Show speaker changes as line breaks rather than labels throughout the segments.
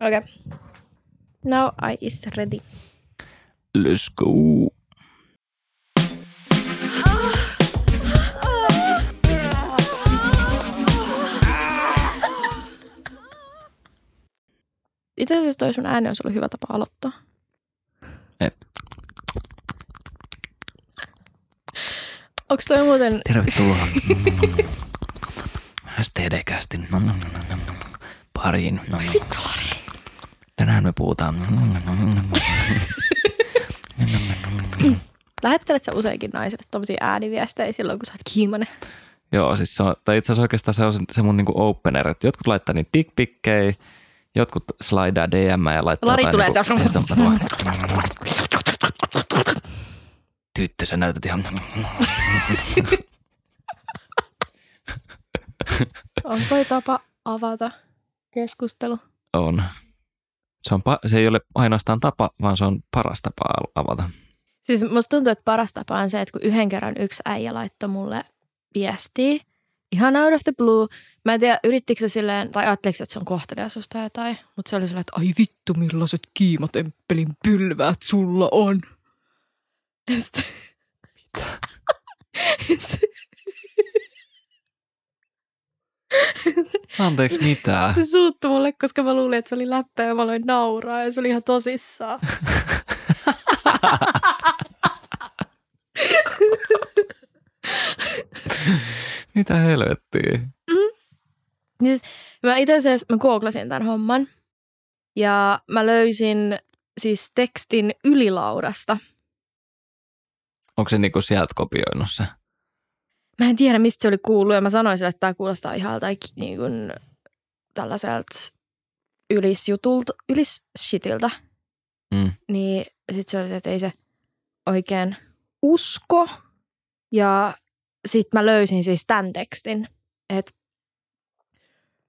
Okay. Now I is ready.
Let's go.
Itse asiassa toi sun ääni olisi ollut hyvä tapa aloittaa.
Ei.
Onko toi muuten...
Tervetuloa. STD-kästi pariin.
Vittu, Lari.
Tänään me puhutaan.
Lähettelet sä useinkin naisille tommosia ääniviestejä silloin, kun sä oot kiimainen?
Joo, siis se on, tai itse asiassa oikeastaan se on se, mun niinku opener, että jotkut laittaa niitä dickpikkejä, jotkut slidaa DM ja laittaa
Lari tulee
niinku,
se-
Tyttö, sä näytät ihan...
On toi tapa avata keskustelu.
on. Se, on, se ei ole ainoastaan tapa, vaan se on paras tapa avata.
Siis musta tuntuu, että paras tapa on se, että kun yhden kerran yksi äijä laittoi mulle viestiä, ihan out of the blue. Mä en tiedä, yrittikö se silleen, tai ajatteliko että se on kohtelias susta tai jotain, mutta se oli silleen, että ai vittu, millaiset kiimatemppelin pylväät sulla on. Ja sitten...
Anteeksi, mitä?
se suuttui mulle, koska mä luulin, että se oli läppä ja mä aloin nauraa ja se oli ihan tosissaan.
mitä helvettiä?
Siis mä itse asiassa mä googlasin tämän homman ja mä löysin siis tekstin ylilaudasta.
Onko se niinku sieltä kopioinut se?
Mä en tiedä, mistä se oli kuullut ja mä sanoin sille, että tämä kuulostaa ihan joltain niin kuin tällaiselta ylisjutulta, ylishitiltä.
Mm.
Niin sit se oli, se, että ei se oikein usko. Ja sit mä löysin siis tämän tekstin, että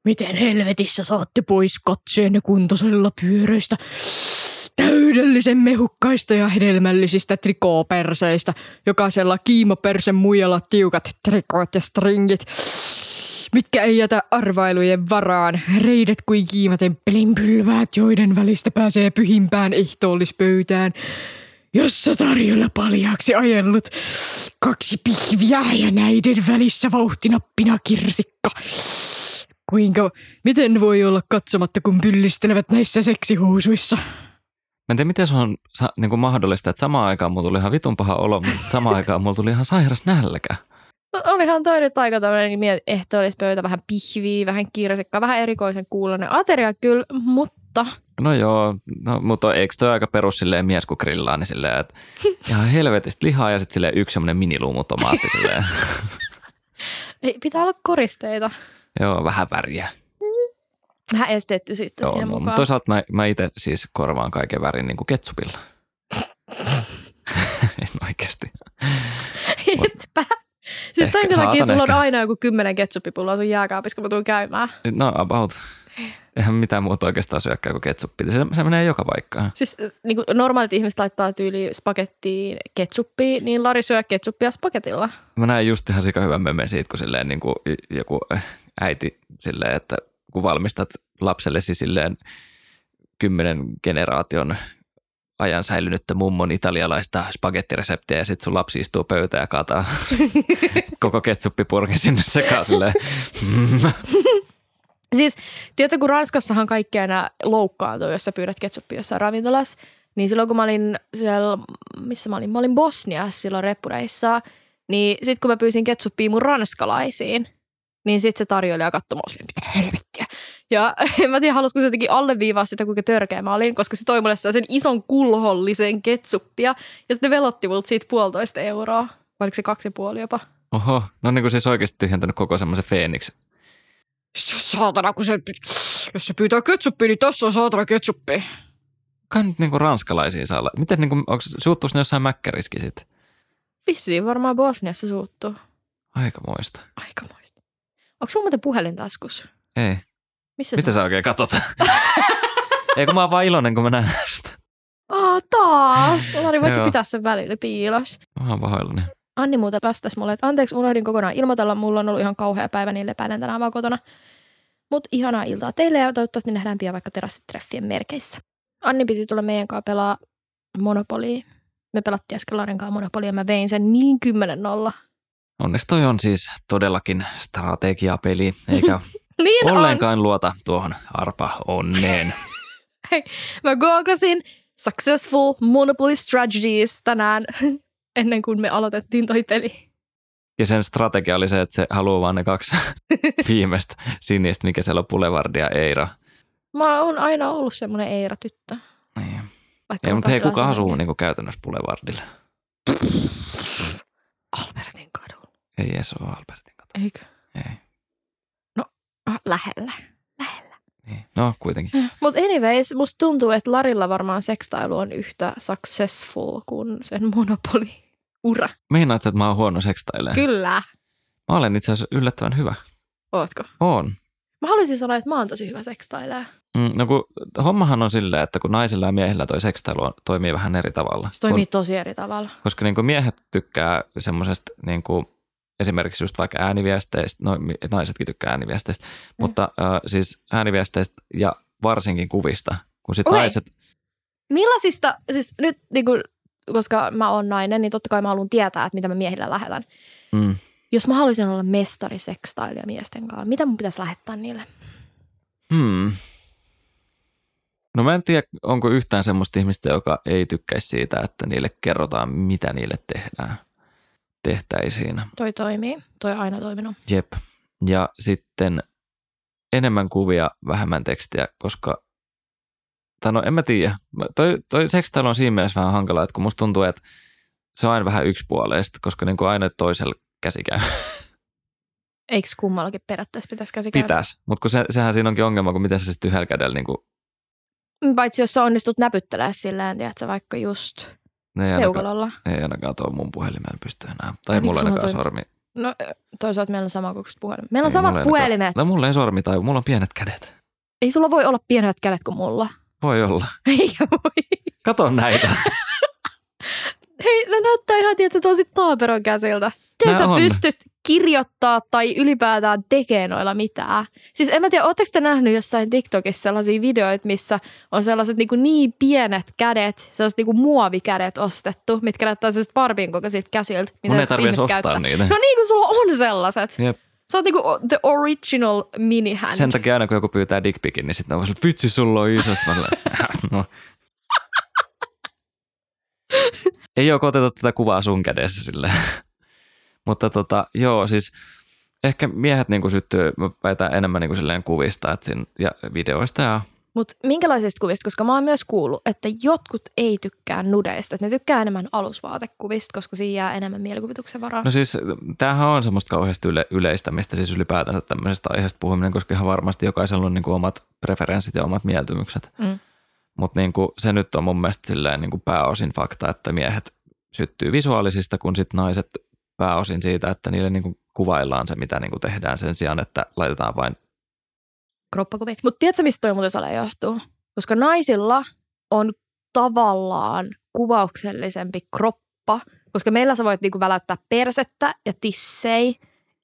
Miten helvetissä saatte pois katseenne kuntoisella pyöröistä? Täydellisen mehukkaista ja hedelmällisistä trikooperseistä. Jokaisella kiimopersen muijalla tiukat trikoot ja stringit, mitkä ei jätä arvailujen varaan. Reidet kuin kiimatemppelin pylväät, joiden välistä pääsee pyhimpään ehtoollispöytään jossa tarjolla paljaaksi ajellut kaksi pihviä ja näiden välissä vauhtinappina kirsikka. Kuinka, miten voi olla katsomatta, kun pyllistelevät näissä seksihuusuissa?
Mä en tiedä, miten se on sa- niinku mahdollista, että samaan aikaan mulla tuli ihan vitun paha olo, mutta samaan aikaan mulla tuli ihan sairas nälkä.
No, olihan toi nyt aika tämmöinen niin ehtoollista vähän pihviä, vähän kirsikkaa, vähän erikoisen kuulonen ateria kyllä, mutta
No joo, no, mutta eikö toi aika perus silleen mies kun grillaa, niin silleen, että ihan helvetistä lihaa ja sitten silleen yksi semmoinen miniluumutomaatti silleen.
ei, pitää olla koristeita.
joo, vähän väriä.
Vähän esteettisyyttä
Joo,
siihen
no,
mukaan.
toisaalta mä, mä itse siis korvaan kaiken värin niin kuin ketsupilla. en oikeasti.
Etpä. Siis
Ehkä
tämän takia sulla on
ehkä.
aina joku kymmenen ketsuppipulloa sun jääkaapissa, kun mä tuun käymään.
No about. Eihän mitään muuta oikeastaan syökkää kuin ketsuppi. Se, se menee joka paikkaan.
Siis niin kuin normaalit ihmiset laittaa tyyli spagettiin ketsuppia, niin Lari syö ketsuppia spagetilla.
Mä näin just ihan sika hyvän memen siitä, kun silleen niin kuin joku äiti silleen, että kun valmistat lapsellesi silleen kymmenen generaation ajan säilynyttä mummon italialaista spagettireseptiä ja sitten sun lapsi istuu pöytään ja kaataa koko ketsuppipurkin sinne sekaan silleen.
Siis, tiedätkö, kun Ranskassahan kaikki aina loukkaantuu, jos sä pyydät ketsuppia jossain ravintolassa, niin silloin kun mä olin siellä, missä mä olin, mä olin Bosniassa silloin reppureissa, niin sit kun mä pyysin ketsuppia mun ranskalaisiin, niin sit se tarjoilija katsoi mua silleen, mitä helvettiä. Ja en mä tiedä, halusiko se jotenkin alleviivaa sitä, kuinka törkeä mä olin, koska se toi mulle sen ison kulhollisen ketsuppia, ja sitten velotti multa siitä puolitoista euroa. Vai oliko se kaksi ja puoli jopa?
Oho, no niin kuin siis oikeasti tyhjentänyt koko semmoisen Phoenix.
Saatana, kun se, jos se pyytää ketsuppia, niin tässä on saatana ketsuppia.
Kai nyt niinku ranskalaisiin saa olla. Miten niinku, onko suuttuisi ne jossain mäkkäriski sit?
Vissiin varmaan Bosniassa suuttuu.
Aika muista.
Aikamoista. Onko sulla muuten puhelin taskus?
Ei.
Missä
Mitä sä oikein katot? Ei kun mä oon vaan iloinen, kun mä näen sitä.
Ah, taas! Lari, voit sä
Joo.
pitää sen välillä piilos?
Mä oon pahoillani.
Anni muuten vastasi mulle, että anteeksi, unohdin kokonaan ilmoitella. Mulla on ollut ihan kauhea päivä niin lepäinen tänään vaan kotona. Mutta ihanaa iltaa teille ja toivottavasti nähdään pian vaikka terassitreffien merkeissä. Anni piti tulla meidän kanssa pelaa Monopolia. Me pelattiin äsken Laren kanssa Monopolia ja mä vein sen niin kymmenen nolla.
Onneksi toi on siis todellakin strategiapeli, eikä
Niin on.
ollenkaan luota tuohon arpa onneen.
Mä googlasin Successful Monopoly Strategies tänään ennen kuin me aloitettiin toi peli.
Ja sen strategia oli se, että se haluaa vaan ne kaksi viimeistä sinistä, mikä siellä on Boulevard ja Eira.
Mä oon aina ollut semmoinen Eira-tyttö.
Niin.
Vaikka
Ei, mutta hei, kuka asuu niin käytännössä Boulevardilla?
Albertin kadulla.
Ei edes ole Albertin kato.
Eikö?
Ei.
Lähellä. Lähellä.
Niin. No kuitenkin.
Mutta anyways, musta tuntuu, että Larilla varmaan sekstailu on yhtä successful kuin sen Monopoly-ura.
Meinaat, että mä oon huono sekstailemaan?
Kyllä.
Mä olen itse asiassa yllättävän hyvä.
Ootko?
On.
Mä haluaisin sanoa, että mä oon tosi hyvä sekstaileja.
Mm, No kun, hommahan on silleen, että kun naisilla ja miehillä toi sekstailu on, toimii vähän eri tavalla.
Se toimii
Kun,
tosi eri tavalla.
koska niin kuin miehet tykkää semmoisesta niin kuin, esimerkiksi just vaikka ääniviesteistä, no naisetkin tykkää ääniviesteistä, mm. mutta äh, siis ääniviesteistä ja varsinkin kuvista, kun sitten
Okei.
naiset,
Millaisista, siis nyt niin kun, koska mä oon nainen, niin totta kai mä haluan tietää, että mitä mä miehillä lähetän.
mm,
Jos mä haluaisin olla mestari sekstailija miesten kanssa, mitä mun pitäisi lähettää niille?
hmm. No mä en tiedä, onko yhtään semmoista ihmistä, joka ei tykkäisi siitä, että niille kerrotaan, mitä niille tehdään, tehtäisiin.
Toi toimii. Toi on aina toiminut.
Jep. Ja sitten enemmän kuvia, vähemmän tekstiä, koska, tai no en mä tiedä. Toi, toi sekstailu on siinä mielessä vähän hankalaa, että kun musta tuntuu, että se on aina vähän yksipuoleista, koska niin kuin aina toisella käsi käy.
Eikö kummallakin periaatteessa pitäisi käsi käydä?
Pitäisi, mutta se, sehän siinä onkin ongelma, kun miten sä sitten yhdellä kädellä, niin kuin,
Paitsi jos sä onnistut näpyttelemään silleen, tiedätkö, vaikka just
ne ei ainakaan,
peukalolla.
ei ainakaan tuo mun puhelimeen pysty enää. Tai
Ai niin,
mulla ainakaan
toi-
sormi.
No toisaalta meillä on samankokoiset puhelimet. Meillä on
Ei
samat
mulla ainakaan-
puhelimet.
No mulla ei sormi tai mulla on pienet kädet.
Ei sulla voi olla pienet kädet kuin mulla.
Voi olla.
Eikä voi.
Kato näitä.
Hei, ne näyttää ihan tietysti tosi taaperon käsiltä. Miten sä
on.
pystyt kirjoittaa tai ylipäätään tekemään noilla mitään? Siis en mä tiedä, ootteko te nähnyt jossain TikTokissa sellaisia videoita, missä on sellaiset niinku niin pienet kädet, sellaiset niinku muovikädet ostettu, mitkä näyttää sellaiset Barbien kokoisilta käsiltä. mitä
Mun ei tarvitse ostaa
käyttää.
niitä.
No niin kuin sulla on sellaiset.
Jep.
Sä oot niinku the original mini hand.
Sen takia aina kun joku pyytää dickpikin, niin sitten on vaan, vitsi sulla on isosta. Silleen, no. Ei ole otettu tätä kuvaa sun kädessä silleen. Mutta tota, joo, siis ehkä miehet niinku syttyy, mä väitän enemmän niinku silleen kuvista että siinä, ja videoista ja
Mutta minkälaisista kuvista? Koska mä oon myös kuullut, että jotkut ei tykkää nudeista. Että ne tykkää enemmän alusvaatekuvista, koska siinä jää enemmän mielikuvituksen varaa.
No siis tämähän on semmoista kauheasti yle, yleistämistä, siis ylipäätänsä tämmöisestä aiheesta puhuminen, koska ihan varmasti jokaisella on niinku omat preferenssit ja omat mieltymykset.
Mm.
Mutta niinku, se nyt on mun mielestä silleen niinku pääosin fakta, että miehet syttyy visuaalisista, kun sitten naiset pääosin siitä, että niille niinku kuvaillaan se, mitä niinku tehdään sen sijaan, että laitetaan vain
kroppakuvia. Mutta tiedätkö, mistä toi muuten johtuu? Koska naisilla on tavallaan kuvauksellisempi kroppa, koska meillä sä voit niinku väläyttää persettä ja tissei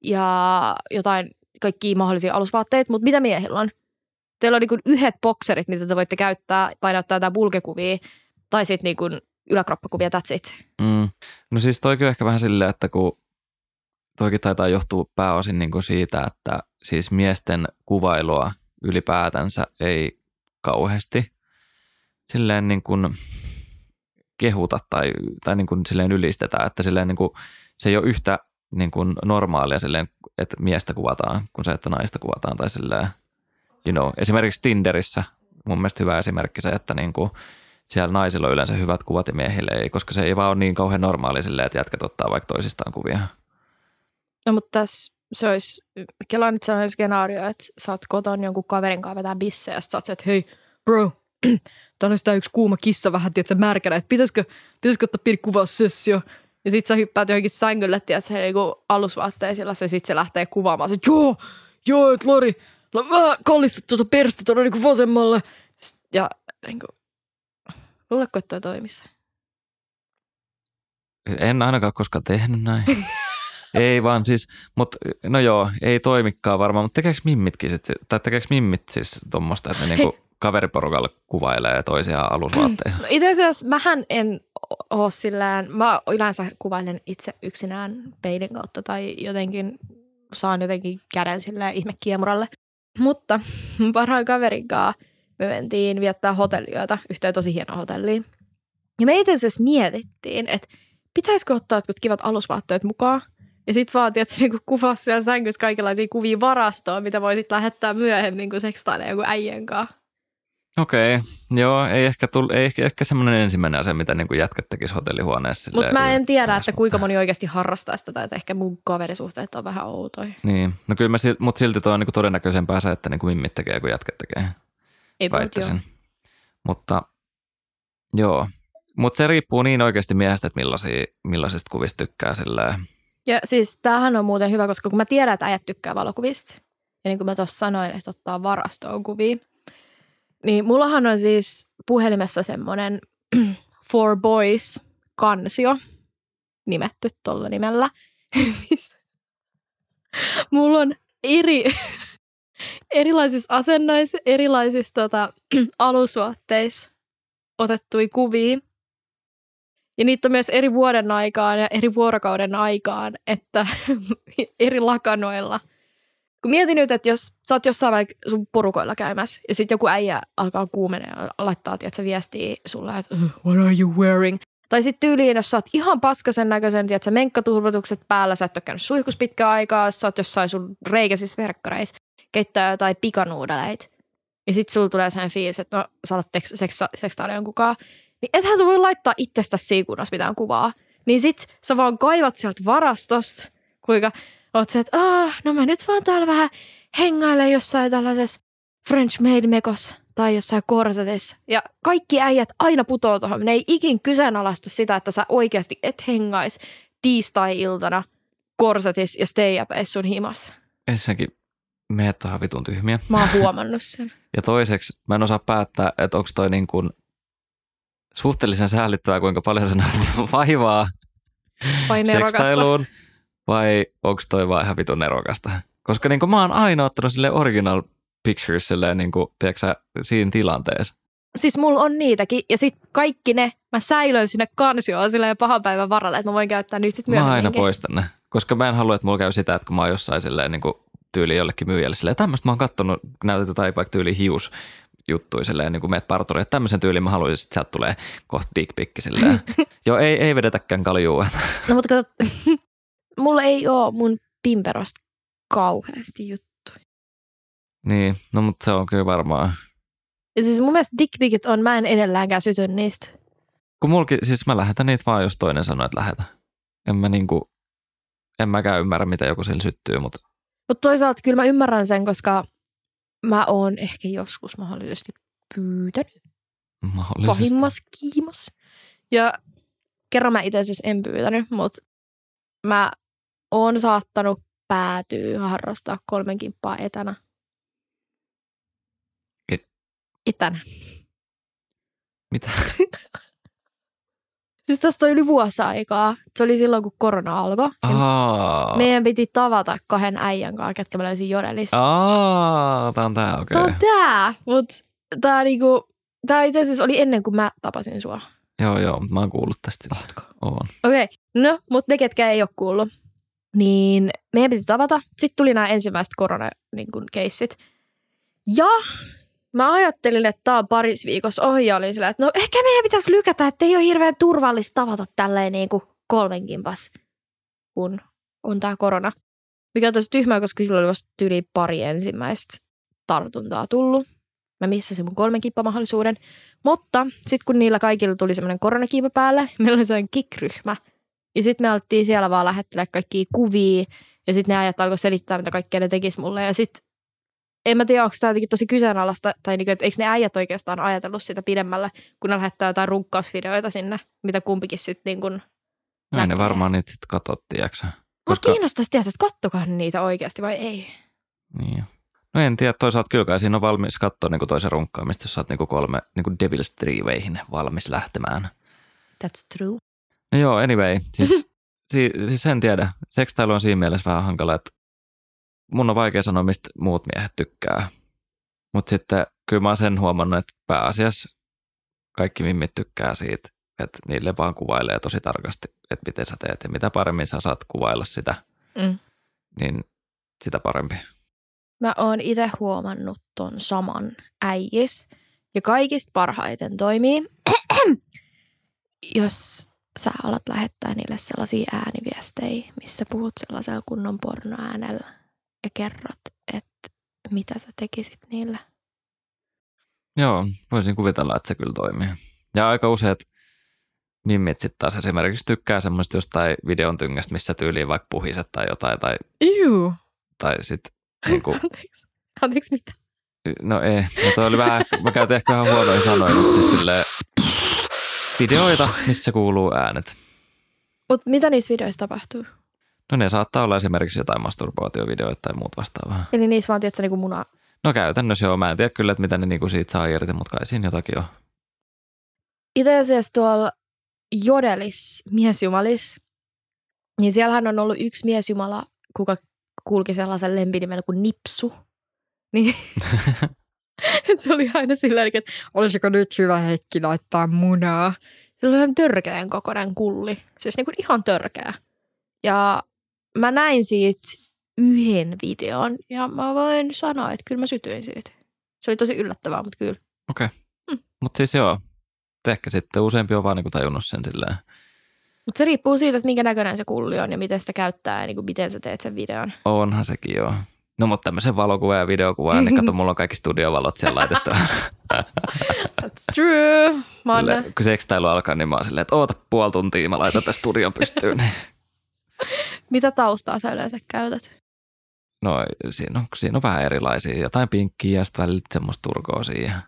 ja jotain kaikkia mahdollisia alusvaatteita, mutta mitä miehillä on? Teillä on niinku yhdet bokserit, mitä te voitte käyttää tai näyttää jotain bulkekuvia tai sitten niinku yläkroppakuvia, that's it.
Mm. No siis on ehkä vähän silleen, että kun toikin taitaa johtua pääosin niin kuin siitä, että siis miesten kuvailua ylipäätänsä ei kauheasti silleen niin kuin kehuta tai, tai niin kuin silleen ylistetä, että silleen niin kuin, se ei ole yhtä niin kuin normaalia silleen, että miestä kuvataan kuin se, että naista kuvataan tai silleen, you know, esimerkiksi Tinderissä mun mielestä hyvä esimerkki se, että niin kuin, siellä naisilla on yleensä hyvät kuvat ja miehillä ei, koska se ei vaan ole niin kauhean normaali silleen, että jätkät ottaa vaikka toisistaan kuvia.
No mutta tässä se olisi, kelaa nyt sellainen skenaario, että sä oot koton jonkun kaverin kanssa vetää bissejä ja sä oot se, että hei bro, täällä on sitä yksi kuuma kissa vähän, tiedätkö, märkänä, että pitäisikö, pitäisikö ottaa pieni kuvaussessio. Ja sit sä hyppäät johonkin sängylle, tiedätkö, niinku alusvaatteisilla ja sit se lähtee kuvaamaan. Se, joo, joo, et Lori, la- vähän kallista tuota perstä tuonne niinku vasemmalle. Ja niinku, luuletko, että toi toimisi?
En ainakaan koskaan tehnyt näin. ei vaan siis, mutta no joo, ei toimikaan varmaan, mutta tekeekö mimmitkin sitten, tai tekeekö mimmit siis tuommoista, että ne niinku kaveriporukalle kuvailee toisiaan alusvaatteissa?
No itse asiassa mähän en ole sillään, mä yleensä kuvailen itse yksinään peilin kautta tai jotenkin saan jotenkin käden silleen ihme kiemuralle. Mutta mun parhaan kaverin kanssa me mentiin viettää hotelliyötä yhteen tosi hienoa hotelliin. Ja me itse asiassa mietittiin, että pitäisikö ottaa jotkut kivat alusvaatteet mukaan. Ja sitten vaan, että se niinku kuvasi siellä sängyssä kaikenlaisia kuvia varastoon, mitä voisit lähettää myöhemmin, kun sekstailee joku äijän kanssa.
Okei, okay. joo, ei ehkä, tull, ei ehkä, ehkä semmoinen ensimmäinen asia, mitä niin jätkät tekisi hotellihuoneessa.
Mutta mä en tiedä, että kuinka moni oikeasti harrastaa sitä, että ehkä mun kaverisuhteet on vähän outoja.
Niin, no kyllä mä, mutta silti toi on niin todennäköisempää se, että niin kuin mimmit tekee kuin jätkät tekee.
Ei joo.
Mutta joo, mutta se riippuu niin oikeasti miehestä, että millaisia, millaisista kuvista tykkää sillä.
Ja siis tämähän on muuten hyvä, koska kun mä tiedän, että äijät tykkää valokuvista, ja niin kuin mä tuossa sanoin, että ottaa varastoon kuvia, niin mullahan on siis puhelimessa semmoinen For Boys kansio, nimetty tuolla nimellä. Mulla on eri, erilaisissa asennoissa, erilaisissa tota, alusvaatteissa otettui kuvia. Ja niitä on myös eri vuoden aikaan ja eri vuorokauden aikaan, että eri lakanoilla – kun mietin nyt, että jos sä oot jossain vaikka sun porukoilla käymässä ja sitten joku äijä alkaa kuumenea ja laittaa tiedätkö, viestiä sulle, että what are you wearing? Tai sitten tyyliin, jos sä oot ihan paskasen näköisen, tiedätkö, menkkaturvatukset päällä, sä et ole käynyt suihkus pitkään aikaa, sä oot jossain sun reikäisissä verkkareissa, keittää jotain pikanuudeleit. Ja sitten sulla tulee sen fiilis, että no sä alat sekstailla kukaan. Niin ethän sä voi laittaa itsestä siikunnassa mitään kuvaa. Niin sit sä vaan kaivat sieltä varastosta, kuinka oot se, että no mä nyt vaan täällä vähän hengailen jossain tällaisessa French made mekos tai jossain korsetissa. Ja kaikki äijät aina putoo tuohon. Ne ei ikin kyseenalaista sitä, että sä oikeasti et hengais tiistai-iltana korsetis ja stay up sun himassa.
Ensinnäkin meet tuohon vitun tyhmiä.
Mä oon huomannut sen.
ja toiseksi mä en osaa päättää, että onko toi niin kuin suhteellisen säällittävää, kuinka paljon se näet vaivaa
Vai
sekstailuun vai onko toi vaan ihan vitun nerokasta? Koska niin mä oon aina ottanut sille original pictures silleen, niin kuin, tiedätkö, siinä tilanteessa.
Siis mulla on niitäkin ja sitten kaikki ne mä säilön sinne kansioon silleen pahan päivän varalle, että mä voin käyttää nyt sitten myöhemmin.
Mä aina poistan ne, koska mä en halua, että mulla käy sitä, että kun mä oon jossain silleen niin kuin tyyli jollekin myyjälle silleen, tämmöistä mä oon kattonut, näytetään tai vaikka tyyli hius juttuja silleen, niin kuin meet parturiin, että tämmöisen tyylin mä haluaisin, että sieltä tulee kohta dickpikki silleen. Joo, ei, ei vedetäkään kaljuu.
no mutta kato, mulla ei ole mun pimperosta kauheasti juttu.
Niin, no mutta se on kyllä varmaan.
Ja siis mun mielestä dickpikit on, mä en edelläänkään syty niistä.
Kun mulki, siis mä lähetän niitä vaan, jos toinen sanoo, että lähetä. En mä niinku, en mäkään ymmärrä, mitä joku sillä syttyy, mutta...
Mutta toisaalta kyllä mä ymmärrän sen, koska mä oon ehkä joskus mahdollisesti pyytänyt.
Mahdollisesti.
Pahimmas kiimas. Ja kerran mä itse asiassa en pyytänyt, mutta mä oon saattanut päätyä harrastaa kolmen kimppaa etänä.
Et...
Etänä.
Mitä?
siis tästä on yli vuosi aikaa. Se oli silloin, kun korona alkoi.
Aa.
Meidän piti tavata kahden äijän kanssa, ketkä mä löysin Jodelista.
Aa, tää on tää, okei. Okay.
Tää on tää, mut tää niinku, tää itse asiassa oli ennen kuin mä tapasin sua.
Joo, joo, mä oon kuullut tästä.
Ootko?
Oon.
Okei, okay. no, mutta ne, ketkä ei ole kuullut, niin meidän piti tavata. Sitten tuli nämä ensimmäiset korona-keissit. Niin ja mä ajattelin, että tämä on paris viikossa ohi ja olin sillä, että no ehkä meidän pitäisi lykätä, että ei ole hirveän turvallista tavata tälleen niin kuin kolmenkin pas, kun on tämä korona. Mikä on tosi tyhmää, koska silloin oli vasta yli pari ensimmäistä tartuntaa tullut. Mä missasin mun kolmen kippamahdollisuuden. Mutta sitten kun niillä kaikilla tuli semmoinen koronakiipa päälle, meillä oli sellainen kikryhmä. Ja sitten me alettiin siellä vaan lähettelee kaikkia kuvia. Ja sitten ne ajat alkoi selittää, mitä kaikkea ne tekisi mulle. Ja sitten en mä tiedä, onko tämä jotenkin tosi kyseenalaista, tai niinku, että eikö ne äijät oikeastaan ajatellut sitä pidemmälle, kun ne lähettää jotain runkkausvideoita sinne, mitä kumpikin sitten niin kuin
Näin ne varmaan niitä sitten katsottiin, Koska...
Mutta kiinnostaisi tietää, että kattokaa niitä oikeasti vai ei.
Niin. No en tiedä, toisaalta kyllä kai siinä on valmis katsoa niin toisen runkkaamista, jos sä oot niin kolme niin Devil's Three valmis lähtemään.
That's true.
No joo, anyway, siis si, siis en tiedä. Sekstailu on siinä mielessä vähän hankala, että mun on vaikea sanoa, mistä muut miehet tykkää. Mutta sitten kyllä mä oon sen huomannut, että pääasiassa kaikki mimmit tykkää siitä, että niille vaan kuvailee tosi tarkasti, että miten sä teet ja mitä paremmin sä saat kuvailla sitä,
Mm.
niin sitä parempi.
Mä oon itse huomannut ton saman äijis. Ja kaikista parhaiten toimii, jos sä alat lähettää niille sellaisia ääniviestejä, missä puhut sellaisella kunnon pornoäänellä ja kerrot, että mitä sä tekisit niille.
Joo, voisin kuvitella, että se kyllä toimii. Ja aika useat mimmit sitten taas esimerkiksi tykkää semmoista jostain videon tyngästä, missä tyyliin vaikka puhiset tai jotain, tai,
Iu.
tai sitten niinku,
Anteeksi. Anteeksi mitä?
no ei, no toi oli vähän, mä käytin ehkä vähän huonoin sanoin, mutta siis silleen, videoita, missä kuuluu äänet.
Mut mitä niissä videoissa tapahtuu?
No ne saattaa olla esimerkiksi jotain masturbaatiovideoita tai muut vastaavaa.
Eli niissä vaan, tiedätkö, niinku muna.
No käytännössä joo, mä en tiedä kyllä, että mitä ne niinku siitä saa irti, mutta kai siinä jotakin on.
Itse asiassa tuolla Jodelis, miesjumalis, niin siellähän on ollut yksi miesjumala, kuka kulki sellaisen lempinimellä kuin Nipsu. Niin se oli aina sillä tavalla, että olisiko nyt hyvä hetki laittaa munaa. Se oli ihan törkeän kokoinen kulli. Siis niin kuin ihan törkeä. Ja mä näin siitä yhden videon ja mä voin sanoa, että kyllä mä sytyin siitä. Se oli tosi yllättävää, mutta kyllä.
mutta siis joo, ehkä sitten useampi on vaan niinku tajunnut sen silleen.
Mutta se riippuu siitä, että minkä näköinen se kulli on ja miten sitä käyttää ja niin kuin miten sä teet sen videon.
Onhan sekin joo. No mutta tämmöisen valokuva ja videokuva, niin kato, mulla on kaikki studiovalot siellä laitettu.
That's true. Mä oon,
Silleen, kun sekstailu alkaa, niin mä oon silleen, että oota puoli tuntia, mä laitan tämän studion pystyyn. Niin.
mitä taustaa sä yleensä käytät?
No siinä on, siinä on vähän erilaisia, jotain pinkkiä ja sitten välillä semmoista turkoosia ja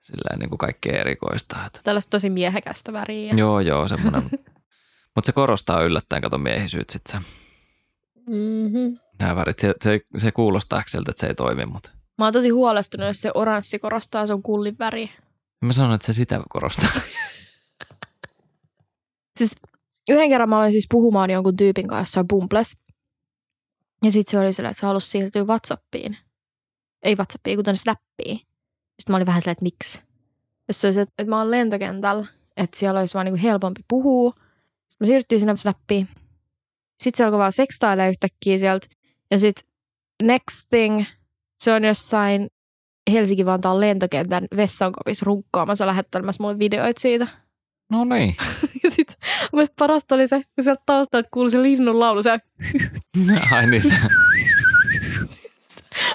silleen niin kuin kaikkea erikoista.
Tällaista tosi miehekästä väriä.
Joo, joo, semmoinen. Mutta se korostaa yllättäen, kato miehisyyt sitten se,
Mm-hmm.
nämä värit. Se, se, se kuulostaa siltä, että se ei toimi, mutta
Mä oon tosi huolestunut, jos se oranssi korostaa sun kullin väriä.
mä sanon, että se sitä korostaa.
Siis yhden kerran mä olin siis puhumaan jonkun tyypin kanssa Bumples. Ja sitten se oli sillä, että se halusi siirtyä Whatsappiin. Ei Whatsappiin, kuten Snappiin. Sitten mä olin vähän silleen, että miksi. Jos se olisi, että, että mä oon lentokentällä, että siellä olisi vaan niinku helpompi puhua. Sitten mä siirtyin sinne Snappiin. Sitten se alkoi vaan sekstailemaan yhtäkkiä sieltä. Ja sitten next thing, se on jossain Helsinki-Vantaan lentokentän vessankopissa runkkaamassa lähettelemässä mulle videoita siitä.
No niin.
Ja sit mun parasta oli se, kun sieltä taustalta kuului se linnun laulu. Se
Ai niin se.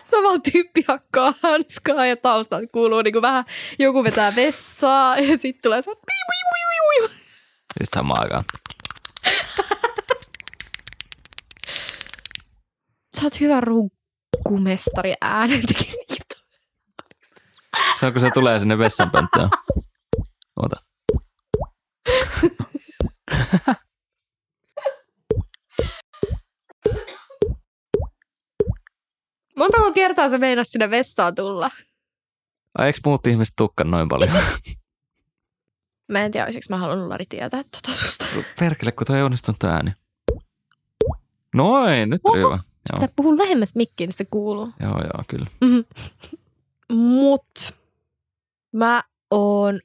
sama tyyppi hakkaa hanskaa ja taustalta kuuluu niin kuin vähän joku vetää vessaa ja sitten tulee se, että wiu.
Siis samaan aikaan.
Sä oot hyvä runkkumestari äänentekijä.
Se on, kun se tulee sinne vessanpönttöön. Oota.
Montako kertaa sä meinas sinne vessaan tulla?
Ai eikö muut ihmiset tukkan noin paljon?
Mä en tiedä, olisiko mä halunnut Lari tietää tota susta.
Perkele, kun toi ei onnistunut ääni. Noin, nyt oli hyvä. Joo,
Tää puhuu lähemmäs mikkiin, niin se kuuluu.
joo, joo kyllä.
Mut mä oon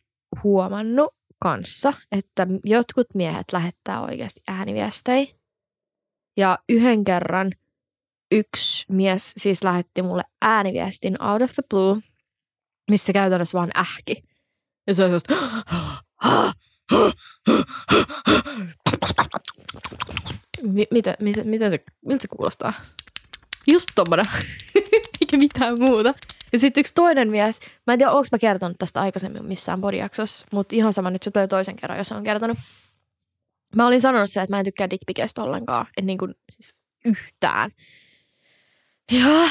huomannut kanssa, että jotkut miehet lähettää oikeasti ääniviestejä. Ja yhden kerran yksi mies siis lähetti mulle ääniviestin out of the blue, missä käytännössä vaan ähki. Ja se oli sellaista... Mi- mitä, mitä, se, miltä se kuulostaa? Just tommonen. Eikä mitään muuta. Ja sitten yksi toinen mies, mä en tiedä, onko mä kertonut tästä aikaisemmin missään podijaksossa, mutta ihan sama nyt se tulee toisen kerran, jos on kertonut. Mä olin sanonut se, että mä en tykkää dickpikeistä ollenkaan, en niin kuin siis yhtään. Ja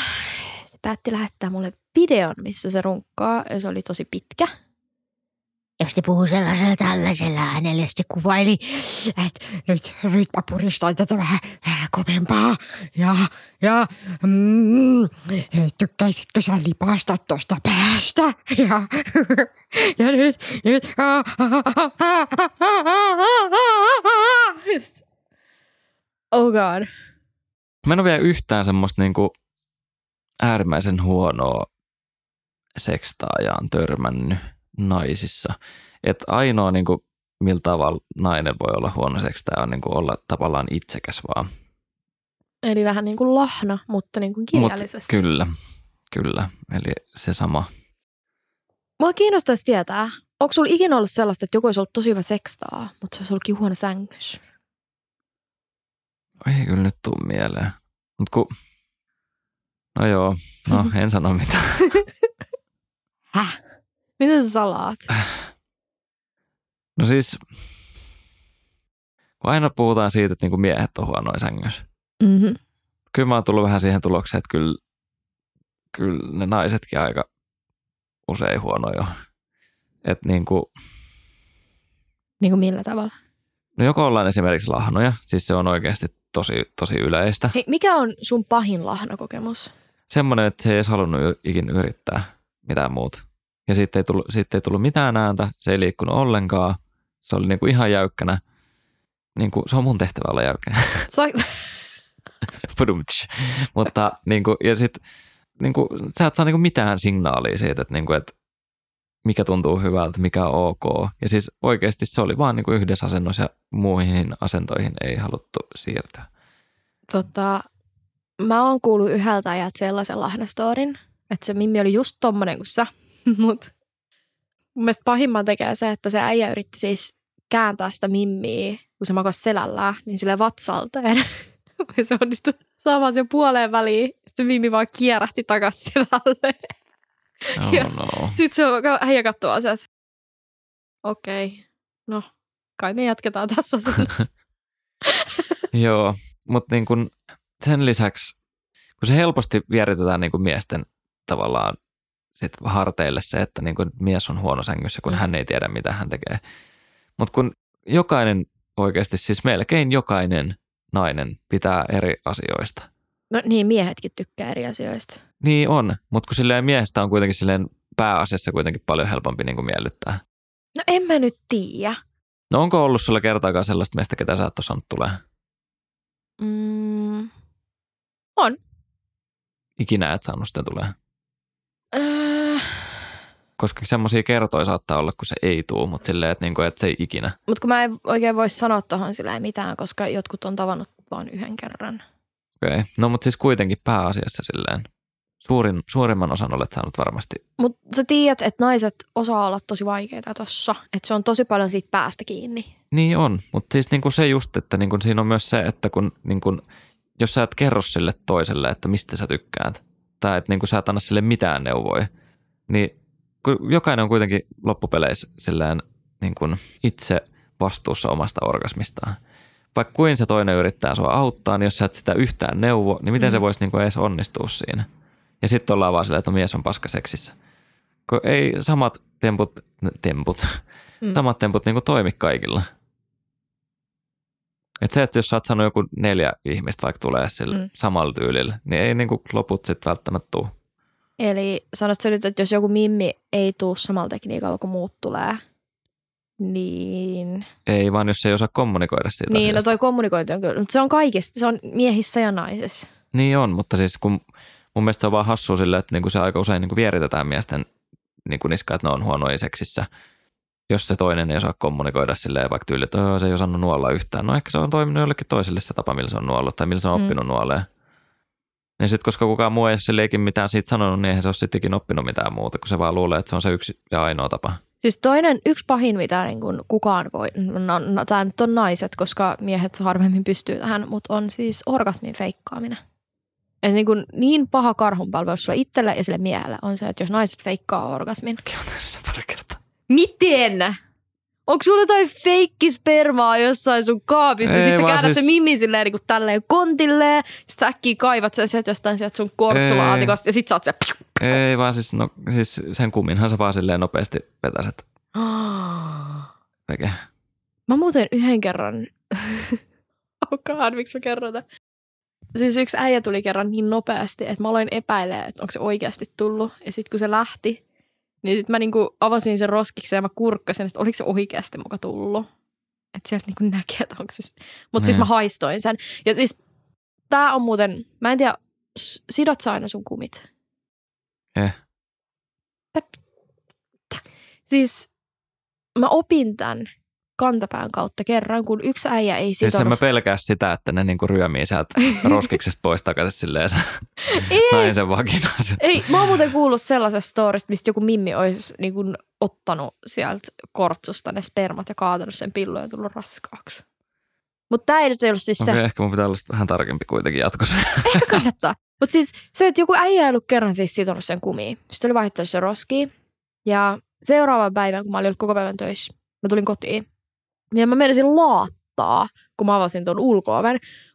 se päätti lähettää mulle videon, missä se runkkaa, ja se oli tosi pitkä.
Ja sitten puhui sellaisella tällaisella äänellä, ja sitten kuvaili, että nyt, nyt mä puristan tätä vähän, vähän kovempaa. Ja, ja mm, tykkäisitkö sä lipasta tuosta päästä? Ja, ja nyt, nyt.
Oh god.
Mä en ole vielä yhtään semmoista niinku äärimmäisen huonoa sekstaajaan törmännyt naisissa. Että ainoa niinku, millä tavalla nainen voi olla huono sekstaaja on niinku olla tavallaan itsekäs vaan.
Eli vähän niin kuin lahna, mutta niin kuin kirjallisesti.
Mut kyllä, kyllä. Eli se sama.
Mua kiinnostaisi tietää, onko sulla ikinä ollut sellaista, että joku olisi ollut tosi hyvä sekstaa, mutta se olisi ollutkin huono sängys?
Ei kyllä nyt tuu mieleen. Mut ku... No joo, no en sano mitään.
Häh? Mitä sä salaat?
No siis, kun aina puhutaan siitä, että niinku miehet on huonoja sängyssä.
Mm-hmm.
Kyllä mä oon tullut vähän siihen tulokseen, että kyllä, kyllä ne naisetkin aika usein huonoja on. Että niinku,
Niin kuin millä tavalla?
no joko ollaan esimerkiksi lahnoja, siis se on oikeasti tosi, tosi yleistä.
Hei, mikä on sun pahin lahnakokemus?
Semmoinen, että se ei edes halunnut ikinä yrittää mitään muuta. Ja sitten ei, tullut, sitten ei tullut mitään ääntä, se ei liikkunut ollenkaan. Se oli niinku ihan jäykkänä. Niinku, se on mun tehtävä olla jäykkä. Mutta niinku, ja sit niinku, sä et saa niinku mitään signaalia siitä, että niinku, et mikä tuntuu hyvältä, mikä on ok. Ja siis oikeasti se oli vaan niinku yhdessä asennossa ja muihin asentoihin ei haluttu siirtyä.
tota, mä oon kuullut yhdeltä ajat sellaisen lahnastorin, että se Mimmi oli just tommonen kuin sä, mut mun mielestä pahimman tekee se, että se äijä yritti siis kääntää sitä Mimmiä, kun se makasi selällään, niin sille vatsalteen. Se onnistui saamaan sen puoleen väliin. Sitten Mimmi vaan kierähti takas selälle.
Oh
Ja-
no.
Sitten se on- äijä katsoo asiat. Okei, no kai me jatketaan tässä.
Joo, mutta niin kun sen lisäksi, kun se helposti vieritetään niin kun miesten tavallaan sit harteille se, että niin kun mies on huono sängyssä, kun
Mm.
hän ei tiedä, mitä hän tekee. Mutta kun jokainen oikeasti, siis melkein jokainen nainen pitää eri asioista.
No niin, miehetkin tykkää eri asioista.
Niin on, mutta kun silleen miehestä on kuitenkin silleen pääasiassa kuitenkin paljon helpompi niin kuin miellyttää.
No en mä nyt tiedä.
No onko ollut sulla kertaakaan sellaista miestä, ketä sä et ole saanut tulee?
Mm.
Ikinä et saanut sitä tulee. Koska semmoisia kertoja saattaa olla, kun se ei tuu, mutta silleen, että, niinku, että se ei ikinä.
Mutta kun mä en oikein voi sanoa tuohon silleen mitään, koska jotkut on tavannut vain yhden kerran.
Okei. Okay. No mutta siis kuitenkin pääasiassa silleen. Suurin, suurimman osan olet saanut varmasti.
Mutta sä tiedät, että naiset osaa olla tosi vaikeita tossa. Että se on tosi paljon siitä päästä kiinni.
Niin on, mutta siis niinku se just, että niinku siinä on myös se, että kun niinku, jos sä et kerro sille toiselle, että mistä sä tykkäät, tai että niinku sä et anna sille mitään neuvoja, niin jokainen on kuitenkin loppupeleissä silleen niin kuin itse vastuussa omasta orgasmistaan. Vaikka kuin se toinen yrittää sua auttaa, niin jos sä et sitä yhtään neuvo, niin miten mm. se voisi niin kuin edes onnistua siinä? Ja sitten ollaan vaan silleen, että mies on paska seksissä. Kun ei samat temput, temput,
Mm.
samat temput niin kuin toimi kaikilla. Et se, että jos sä oot saanut joku neljä ihmistä vaikka tulee sillä
Mm.
samalla tyylillä, niin ei niin kuin loput sitten välttämättä tuu.
Eli sanot sä nyt, että jos joku mimmi ei tuu samalla tekniikalla kuin muut tulee, niin...
Ei vaan, jos ei osaa kommunikoida siitä
Niin, no
asiasta.
toi kommunikointi on kyllä, mutta se on kaikista, se on miehissä ja naisissa.
Niin on, mutta siis kun mun mielestä se on vaan hassua sille, että niinku se aika usein niinku vieritetään miesten niinku niskaa, että ne on huonoja seksissä. Jos se toinen ei osaa kommunikoida silleen vaikka tyyli, että "Öö, se ei osannut nuolla yhtään. No ehkä se on toiminut jollekin toiselle se tapa, millä se on nuollut tai millä se on
Mm.
oppinut nuoleen. Niin sitten koska kukaan muu ei ole silleenkin mitään siitä sanonut, niin eihän se ole sitten ikinä oppinut mitään muuta, kun se vaan luulee, että se on se yksi ja ainoa tapa.
Siis toinen, yksi pahin, mitä niin kuin kukaan voi, no, no, tämä nyt on naiset, koska miehet harvemmin pystyy tähän, mutta on siis orgasmin feikkaaminen. Et niin, kuin niin paha karhunpalvelus sulle itselle ja sille miehelle on se, että jos naiset feikkaa orgasmin.
Se pari kertaa.
Miten? Onko sulla jotain feikkispermaa jossain sun kaapissa?
Ei,
Sitten sä käännät
siis-
se mimmi silleen niin kuin tälleen kontilleen. Sitten sä äkkiä kaivat sen sieltä jostain sieltä sun kortsulaatikosta ja sit sä oot se...
Ei vaan siis, no, siis sen kumminhan sä vaan silleen nopeasti vetäset veke.
Mä muuten yhden kerran, oh god, miksi mä kerron tämän? Siis yksi äijä tuli kerran niin nopeasti, että mä aloin epäilemään, että onko se oikeasti tullut. Ja sitten kun se lähti, niin sitten mä niinku avasin sen roskiksen ja mä kurkkasin, että oliko se oikeasti muka tullut. Että sieltä niinku näkee, että onko se... Mutta siis
Niin.
mä haistoin sen. Ja siis tää on muuten, mä en tiedä, sidot sä aina sun kumit?
Eh.
Siis mä opin tämän kantapään kautta kerran, kun yksi äijä ei
Siis en
sitonut.
mä pelkää sitä, että ne niinku ryömii sieltä roskiksesta pois takaisin silleen
ei,
näin sen vakinas.
ei, mä oon muuten kuullut sellaisesta storista, mistä joku mimmi olisi niin kuin, ottanut sieltä kortsusta ne spermat ja kaatanut sen pillun ja tullut raskaaksi. Mutta tämä ei nyt ollut siis se.
Okei, ehkä mun pitää olla vähän tarkempi kuitenkin jatkossa.
Ehkä kannattaa. Mutta siis se, että joku äijä ei ollut kerran siis sitonut sen kumiin. Sitten oli vaihtanut se roskiin. Ja seuraavan päivän, kun mä olin ollut koko päivän töissä, mä tulin kotiin. Ja mä menisin laattaa, kun mä avasin tuon ulko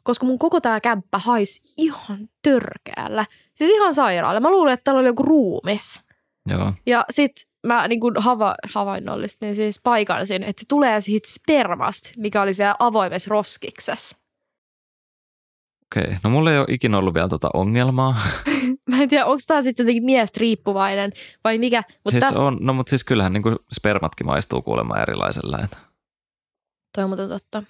koska mun koko tää kämppä haisi ihan törkeällä. Siis ihan sairaalla. Mä luulin, että täällä oli joku ruumis.
Joo.
Ja sit mä niin kuin hava, havainnollistin siis paikallisin, että se tulee siitä spermasta, mikä oli siellä avoimessa roskiksessa.
Okei, no mulla ei ole ikinä ollut vielä tota ongelmaa.
Mä en tiedä, onko tämä sitten jotenkin miestä riippuvainen vai mikä. Mutta
siis
tästä...
on, no mutta siis kyllähän niinku spermatkin maistuu kuulemma erilaisella. Että,
Toi on muuten totta.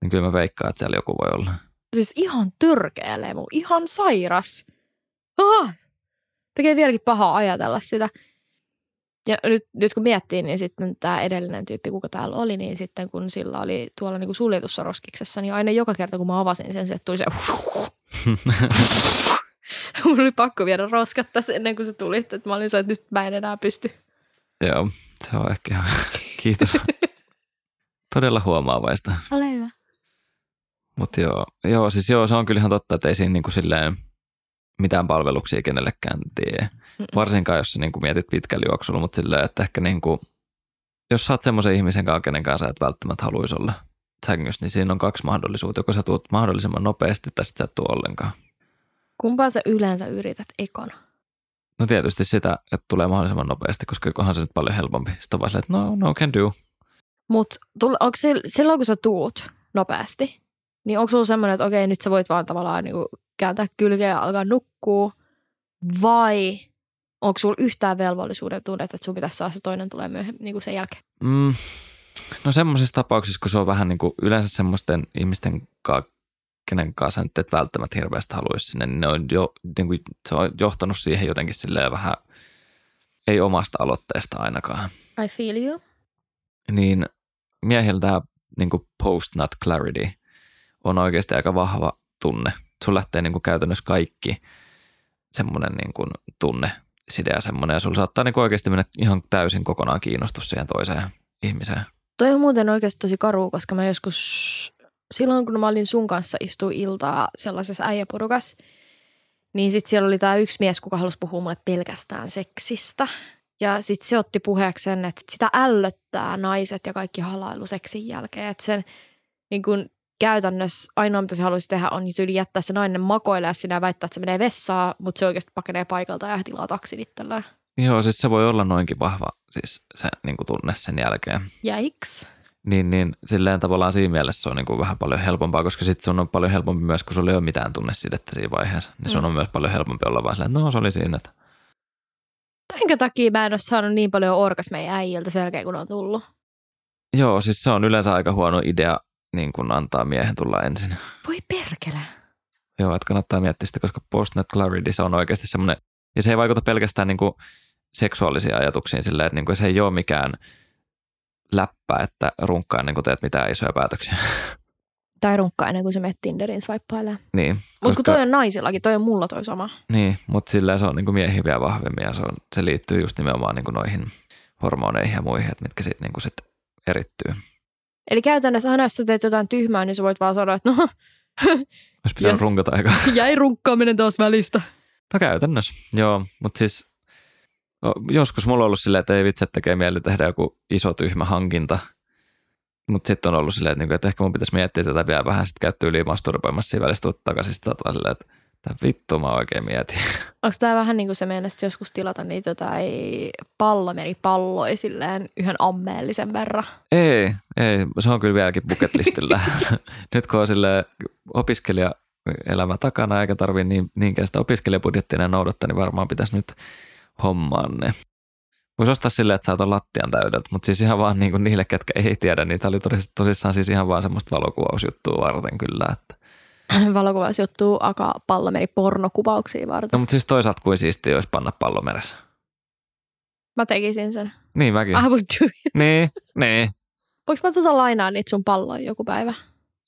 niin kyllä mä veikkaan, että siellä joku voi olla.
Siis ihan törkeä lemu, ihan sairas. Ah! Tekee vieläkin pahaa ajatella sitä. Ja nyt, nyt kun miettii, niin sitten tämä edellinen tyyppi, kuka täällä oli, niin sitten kun sillä oli tuolla niinku suljetussa roskiksessa, niin aina joka kerta kun mä avasin sen, se tuli se Mun oli pakko viedä roskat tässä ennen kuin se tuli, että mä olin se, että nyt mä en enää pysty.
Joo, se on ehkä kiitos. Todella huomaavaista.
Ole hyvä.
Mutta joo, joo, siis joo, se on kyllä ihan totta, että ei siinä niinku silleen mitään palveluksia kenellekään tee.
Mm-mm.
Varsinkaan, jos sä niinku mietit pitkällä juoksulla, mutta silleen, että ehkä niinku, jos sä oot semmoisen ihmisen kanssa, kenen kanssa et välttämättä haluaisi olla sängyssä, niin siinä on kaksi mahdollisuutta. Joko sä tuut mahdollisimman nopeasti tai sit sä et tuu ollenkaan.
Kumpaa sä yleensä yrität ekana?
No tietysti sitä, että tulee mahdollisimman nopeasti, koska onhan se nyt paljon helpompi. Sitten on vaan silleen, että no, no can do.
Mutta onko sil- silloin, kun sä tuut nopeasti, niin onko sulla semmoinen, että okei, nyt sä voit vaan tavallaan niinku kääntää kylkeä ja alkaa nukkua, vai onko sulla yhtään velvollisuuden tunnet, että sun pitäisi saada se toinen tulee myöhemmin niinku sen jälkeen?
Mm, no semmoisissa tapauksissa, kun se on vähän niin kuin yleensä semmoisten ihmisten kanssa, kenen kanssa nyt et välttämättä hirveästi haluaisi sinne, niin ne on jo, niin kuin, se on johtanut siihen jotenkin silleen vähän, ei omasta aloitteesta ainakaan.
I feel you.
Niin miehillä tämä niin kuin post-nut clarity on oikeasti aika vahva tunne. Sun lähtee niin kuin käytännössä kaikki semmoinen niin kuin tunne, side ja semmoinen, ja sulla saattaa niin oikeasti mennä ihan täysin kokonaan kiinnostus siihen toiseen ihmiseen.
Toi on muuten oikeasti tosi karu, koska mä joskus, silloin kun mä olin sun kanssa istuin iltaa sellaisessa äijäporukassa, niin sitten siellä oli tämä yksi mies, kuka halusi puhua mulle pelkästään seksistä. Ja sitten se otti puheeksi sen, että sitä ällöttää naiset ja kaikki halailu seksin jälkeen. Että sen niin kun käytännössä ainoa, mitä se haluaisi tehdä, on tyyli jättää se nainen makoille sinä ja väittää, että se menee vessaan, mutta se oikeasti pakenee paikalta ja tilaa taksin itselleen.
Joo, siis se voi olla noinkin vahva siis se niin kuin tunne sen jälkeen.
Jäiks?
Niin, niin silleen tavallaan siinä mielessä se on niin kuin vähän paljon helpompaa, koska sitten sun on paljon helpompi myös, kun sulla ei ole mitään tunnesidettä siinä vaiheessa. Niin sun
Mm.
on myös paljon helpompi olla vaan silleen, että no se oli siinä. Että...
Minkä takia mä en ole saanut niin paljon orgasmeja äijiltä sen jälkeen, kun on tullut?
Joo, siis se on yleensä aika huono idea niin kuin antaa miehen tulla ensin.
Voi perkele.
Joo, että kannattaa miettiä sitä, koska postnet clarity se on oikeasti semmoinen, ja se ei vaikuta pelkästään niin kuin seksuaalisiin ajatuksiin silleen, että niin kuin se ei ole mikään läppä, että runkkaa ennen kuin teet mitään isoja päätöksiä.
Tai runkkaa ennen kuin se menee Tinderin swipeilee.
niin,
Mutta kun toi on naisillakin, toi on mulla toi sama.
Niin, mutta sillä se on niin kuin miehiä vielä vahvemmin ja se, on, se liittyy just nimenomaan niin kuin noihin hormoneihin ja muihin, että mitkä sitten niin sit erittyy.
Eli käytännössä aina jos sä teet jotain tyhmää, niin sä voit vaan sanoa, että no,
Olisi pitänyt
Joo.
runkata aika.
jäi runkkaaminen taas välistä.
No käytännössä, joo, mutta siis joskus mulla on ollut silleen, että ei vitsi, tekee mieli tehdä joku iso tyhmä hankinta. Mutta sitten on ollut silleen, että, niinku, että ehkä mun pitäisi miettiä tätä vielä vähän, sitten käyttyy yli masturboimassa siinä välissä tuut takaisin, sitten silleen, että "Tää vittu mä oikein mietin.
Onko tää vähän niin kuin se meinasit joskus tilata niitä jotain pallomeripalloja silleen yhden ammeellisen verran?
Ei, ei, se on kyllä vieläkin bucket listillä. Nyt kun on sille opiskelijaelämä takana eikä tarvii niin, niinkään sitä opiskelijabudjettia noudattaa, niin varmaan pitäisi nyt hommaa ne. Voisi ostaa silleen, että saat lattian täydeltä, mutta siis ihan vaan niin kuin niille, ketkä ei tiedä, niin tämä oli tosis- tosissaan siis ihan vaan semmoista valokuvausjuttua varten kyllä. Että.
Valokuvausjuttu aka pallomeri pornokuvauksia varten.
No mutta siis toisaalta kuin siistiä olisi panna pallomeressä.
Mä tekisin sen.
Niin mäkin.
I would do it.
Niin, niin.
Voinko mä tuota lainaa niitä sun palloja joku päivä?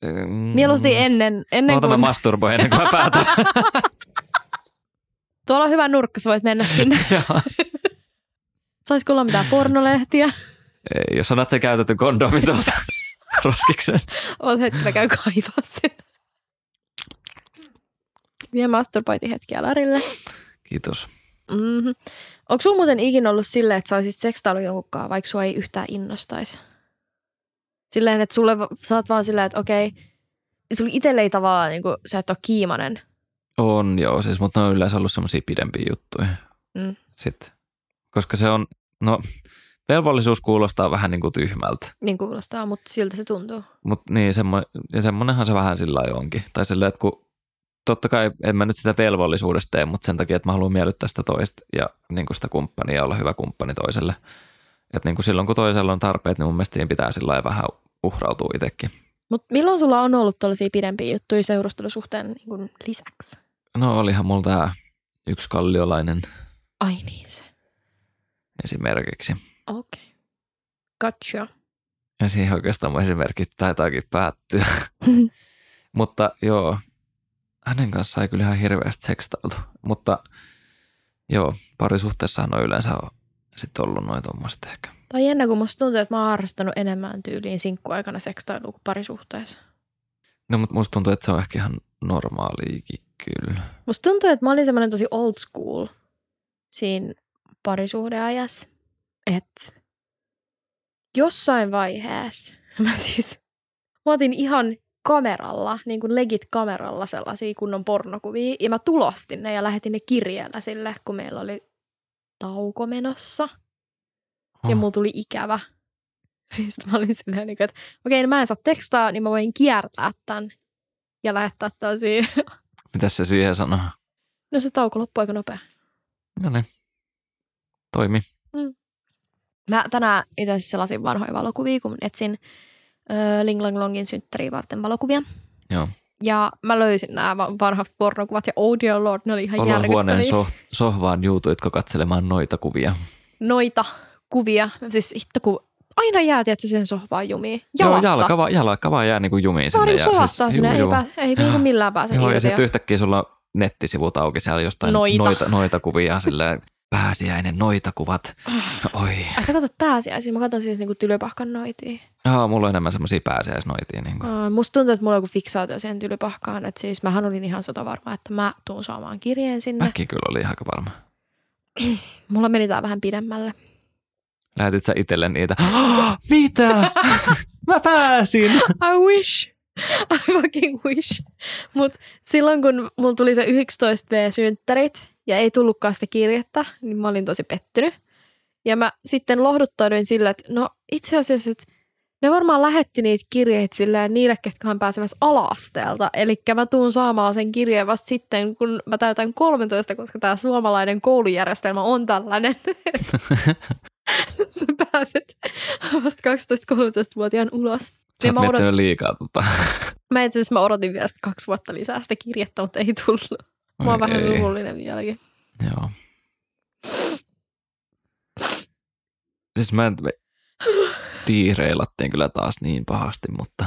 Mm.
Mieluusti ennen, ennen
Oota mä
kuin...
masturboin ennen kuin mä päätän.
Tuolla on hyvä nurkka, sä voit mennä sinne. Saisiko olla mitään pornolehtiä?
Ei, jos sanat se käytetty kondomi tuolta roskiksesta.
Oot hetki, mä käyn kaivaa sen. Vie masturbointi hetkiä Larille.
Kiitos.
Mm-hmm. Onko sulla muuten ikinä ollut silleen, että sä olisit sekstaillut jonkunkaan, vaikka sua ei yhtään innostaisi? Silleen, että sulle sä oot vaan silleen, että okei, sulla itselle ei tavallaan, niin kuin, sä et ole kiimainen.
On joo, siis, mutta ne on yleensä ollut semmoisia pidempiä juttuja.
Mm.
Sitten. Koska se on, no velvollisuus kuulostaa vähän niin kuin tyhmältä.
Niin kuulostaa, mutta siltä se tuntuu.
Mutta niin, semmo, ja semmoinenhan se vähän sillä lailla onkin. Tai silleen, että kun totta kai en mä nyt sitä velvollisuudesta tee, mutta sen takia, että mä haluan miellyttää sitä toista ja niin kuin sitä kumppania ja olla hyvä kumppani toiselle. Että niin kuin silloin, kun toisella on tarpeet, niin mun mielestä siinä pitää sillä vähän uhrautua itsekin.
Mutta milloin sulla on ollut tällaisia pidempiä juttuja seurustelusuhteen niin lisäksi?
No olihan mulla tämä yksi kalliolainen
Ai niin se.
Esimerkiksi.
Okei. Okay. Gotcha.
Ja siihen oikeastaan mun esimerkit taitaakin päättyä. Mutta joo, hänen kanssaan ei kyllä ihan hirveästi sekstailtu. Mutta joo, parisuhteessahan on yleensä sitten ollut noin tuommoista ehkä.
Tai jännä, kun musta tuntuu, että mä oon harrastanut enemmän tyyliin sinkkuaikana sekstailua kuin parisuhteessa.
No mutta musta tuntuu, että se on ehkä ihan normaaliikin kyllä.
Musta tuntuu, että mä olin semmoinen tosi old school siinä parisuhdeajassa. Että jossain vaiheessa mä siis, mä otin ihan kameralla, niin kuin legit kameralla sellaisia kunnon pornokuvia. Ja mä tulostin ne ja lähetin ne kirjeellä sille, kun meillä oli tauko menossa. Ja
Oh.
mulla tuli ikävä. Sitten mä olin silleen, niin kuin, että okei, no mä en saa tekstaa, niin mä voin kiertää tämän ja lähettää tällaisia.
Mitäs se siihen sanoo?
No se tauko loppui aika nopea.
No niin, toimi.
Mä tänään itse asiassa selasin vanhoja valokuvia, kun etsin ö, Ling Lang Longin synttäriä varten valokuvia.
Joo.
Ja mä löysin nämä va- vanhat pornokuvat ja oh dear lord, ne oli ihan
Olohuoneen
järkyttäviä.
so- sohvaan juutuitko katselemaan noita kuvia?
Noita kuvia. Siis hitto, kun aina jää, että sen sohvaan jumiin.
Joo, jalka, vaan, jalka vaan jää niinku jumiin
Saa
sinne.
niin solahtaa sinne,
juu,
ei,
juu.
pää, ei niinku millään pääse
Joo, ja sitten yhtäkkiä sulla nettisivut auki siellä jostain
Noita.
noita, noita kuvia silleen, pääsiäinen noita kuvat. Oi.
Ai sä katsot pääsiäisiä, mä katson siis niinku tylypahkan noitia.
Joo, mulla on enemmän semmoisia pääsiäisnoitia. Niin
Aa, Musta tuntuu, että mulla on joku fiksaatio siihen tylypahkaan. Että siis mähän olin ihan sata varma, että mä tuun saamaan kirjeen sinne.
Mäkin kyllä oli aika varma.
Mulla meni tää vähän pidemmälle.
Lähetit sä itselle niitä? Mitä? Mä pääsin!
I wish. I fucking wish. Mut silloin kun mulla tuli se 11V-synttärit ja ei tullutkaan sitä kirjettä, niin mä olin tosi pettynyt. Ja mä sitten lohduttauduin sillä, että no itse asiassa, että ne varmaan lähetti niitä kirjeitä silleen niille, ketkä on pääsemässä ala-asteelta. Eli mä tuun saamaan sen kirjeen vasta sitten, kun mä täytän 13, koska tämä suomalainen koulujärjestelmä on tällainen. Sä pääset vasta 12-13-vuotiaan ulos.
Sä
Niin mä, odot...
miettinyt liikaa tota.
mä itse asiassa mä odotin vielä kaksi vuotta lisää sitä kirjettä, mutta ei tullut. Mä oon vähän
ei.
surullinen vieläkin.
Joo. Siis mä en... me diireilattiin kyllä taas niin pahasti, mutta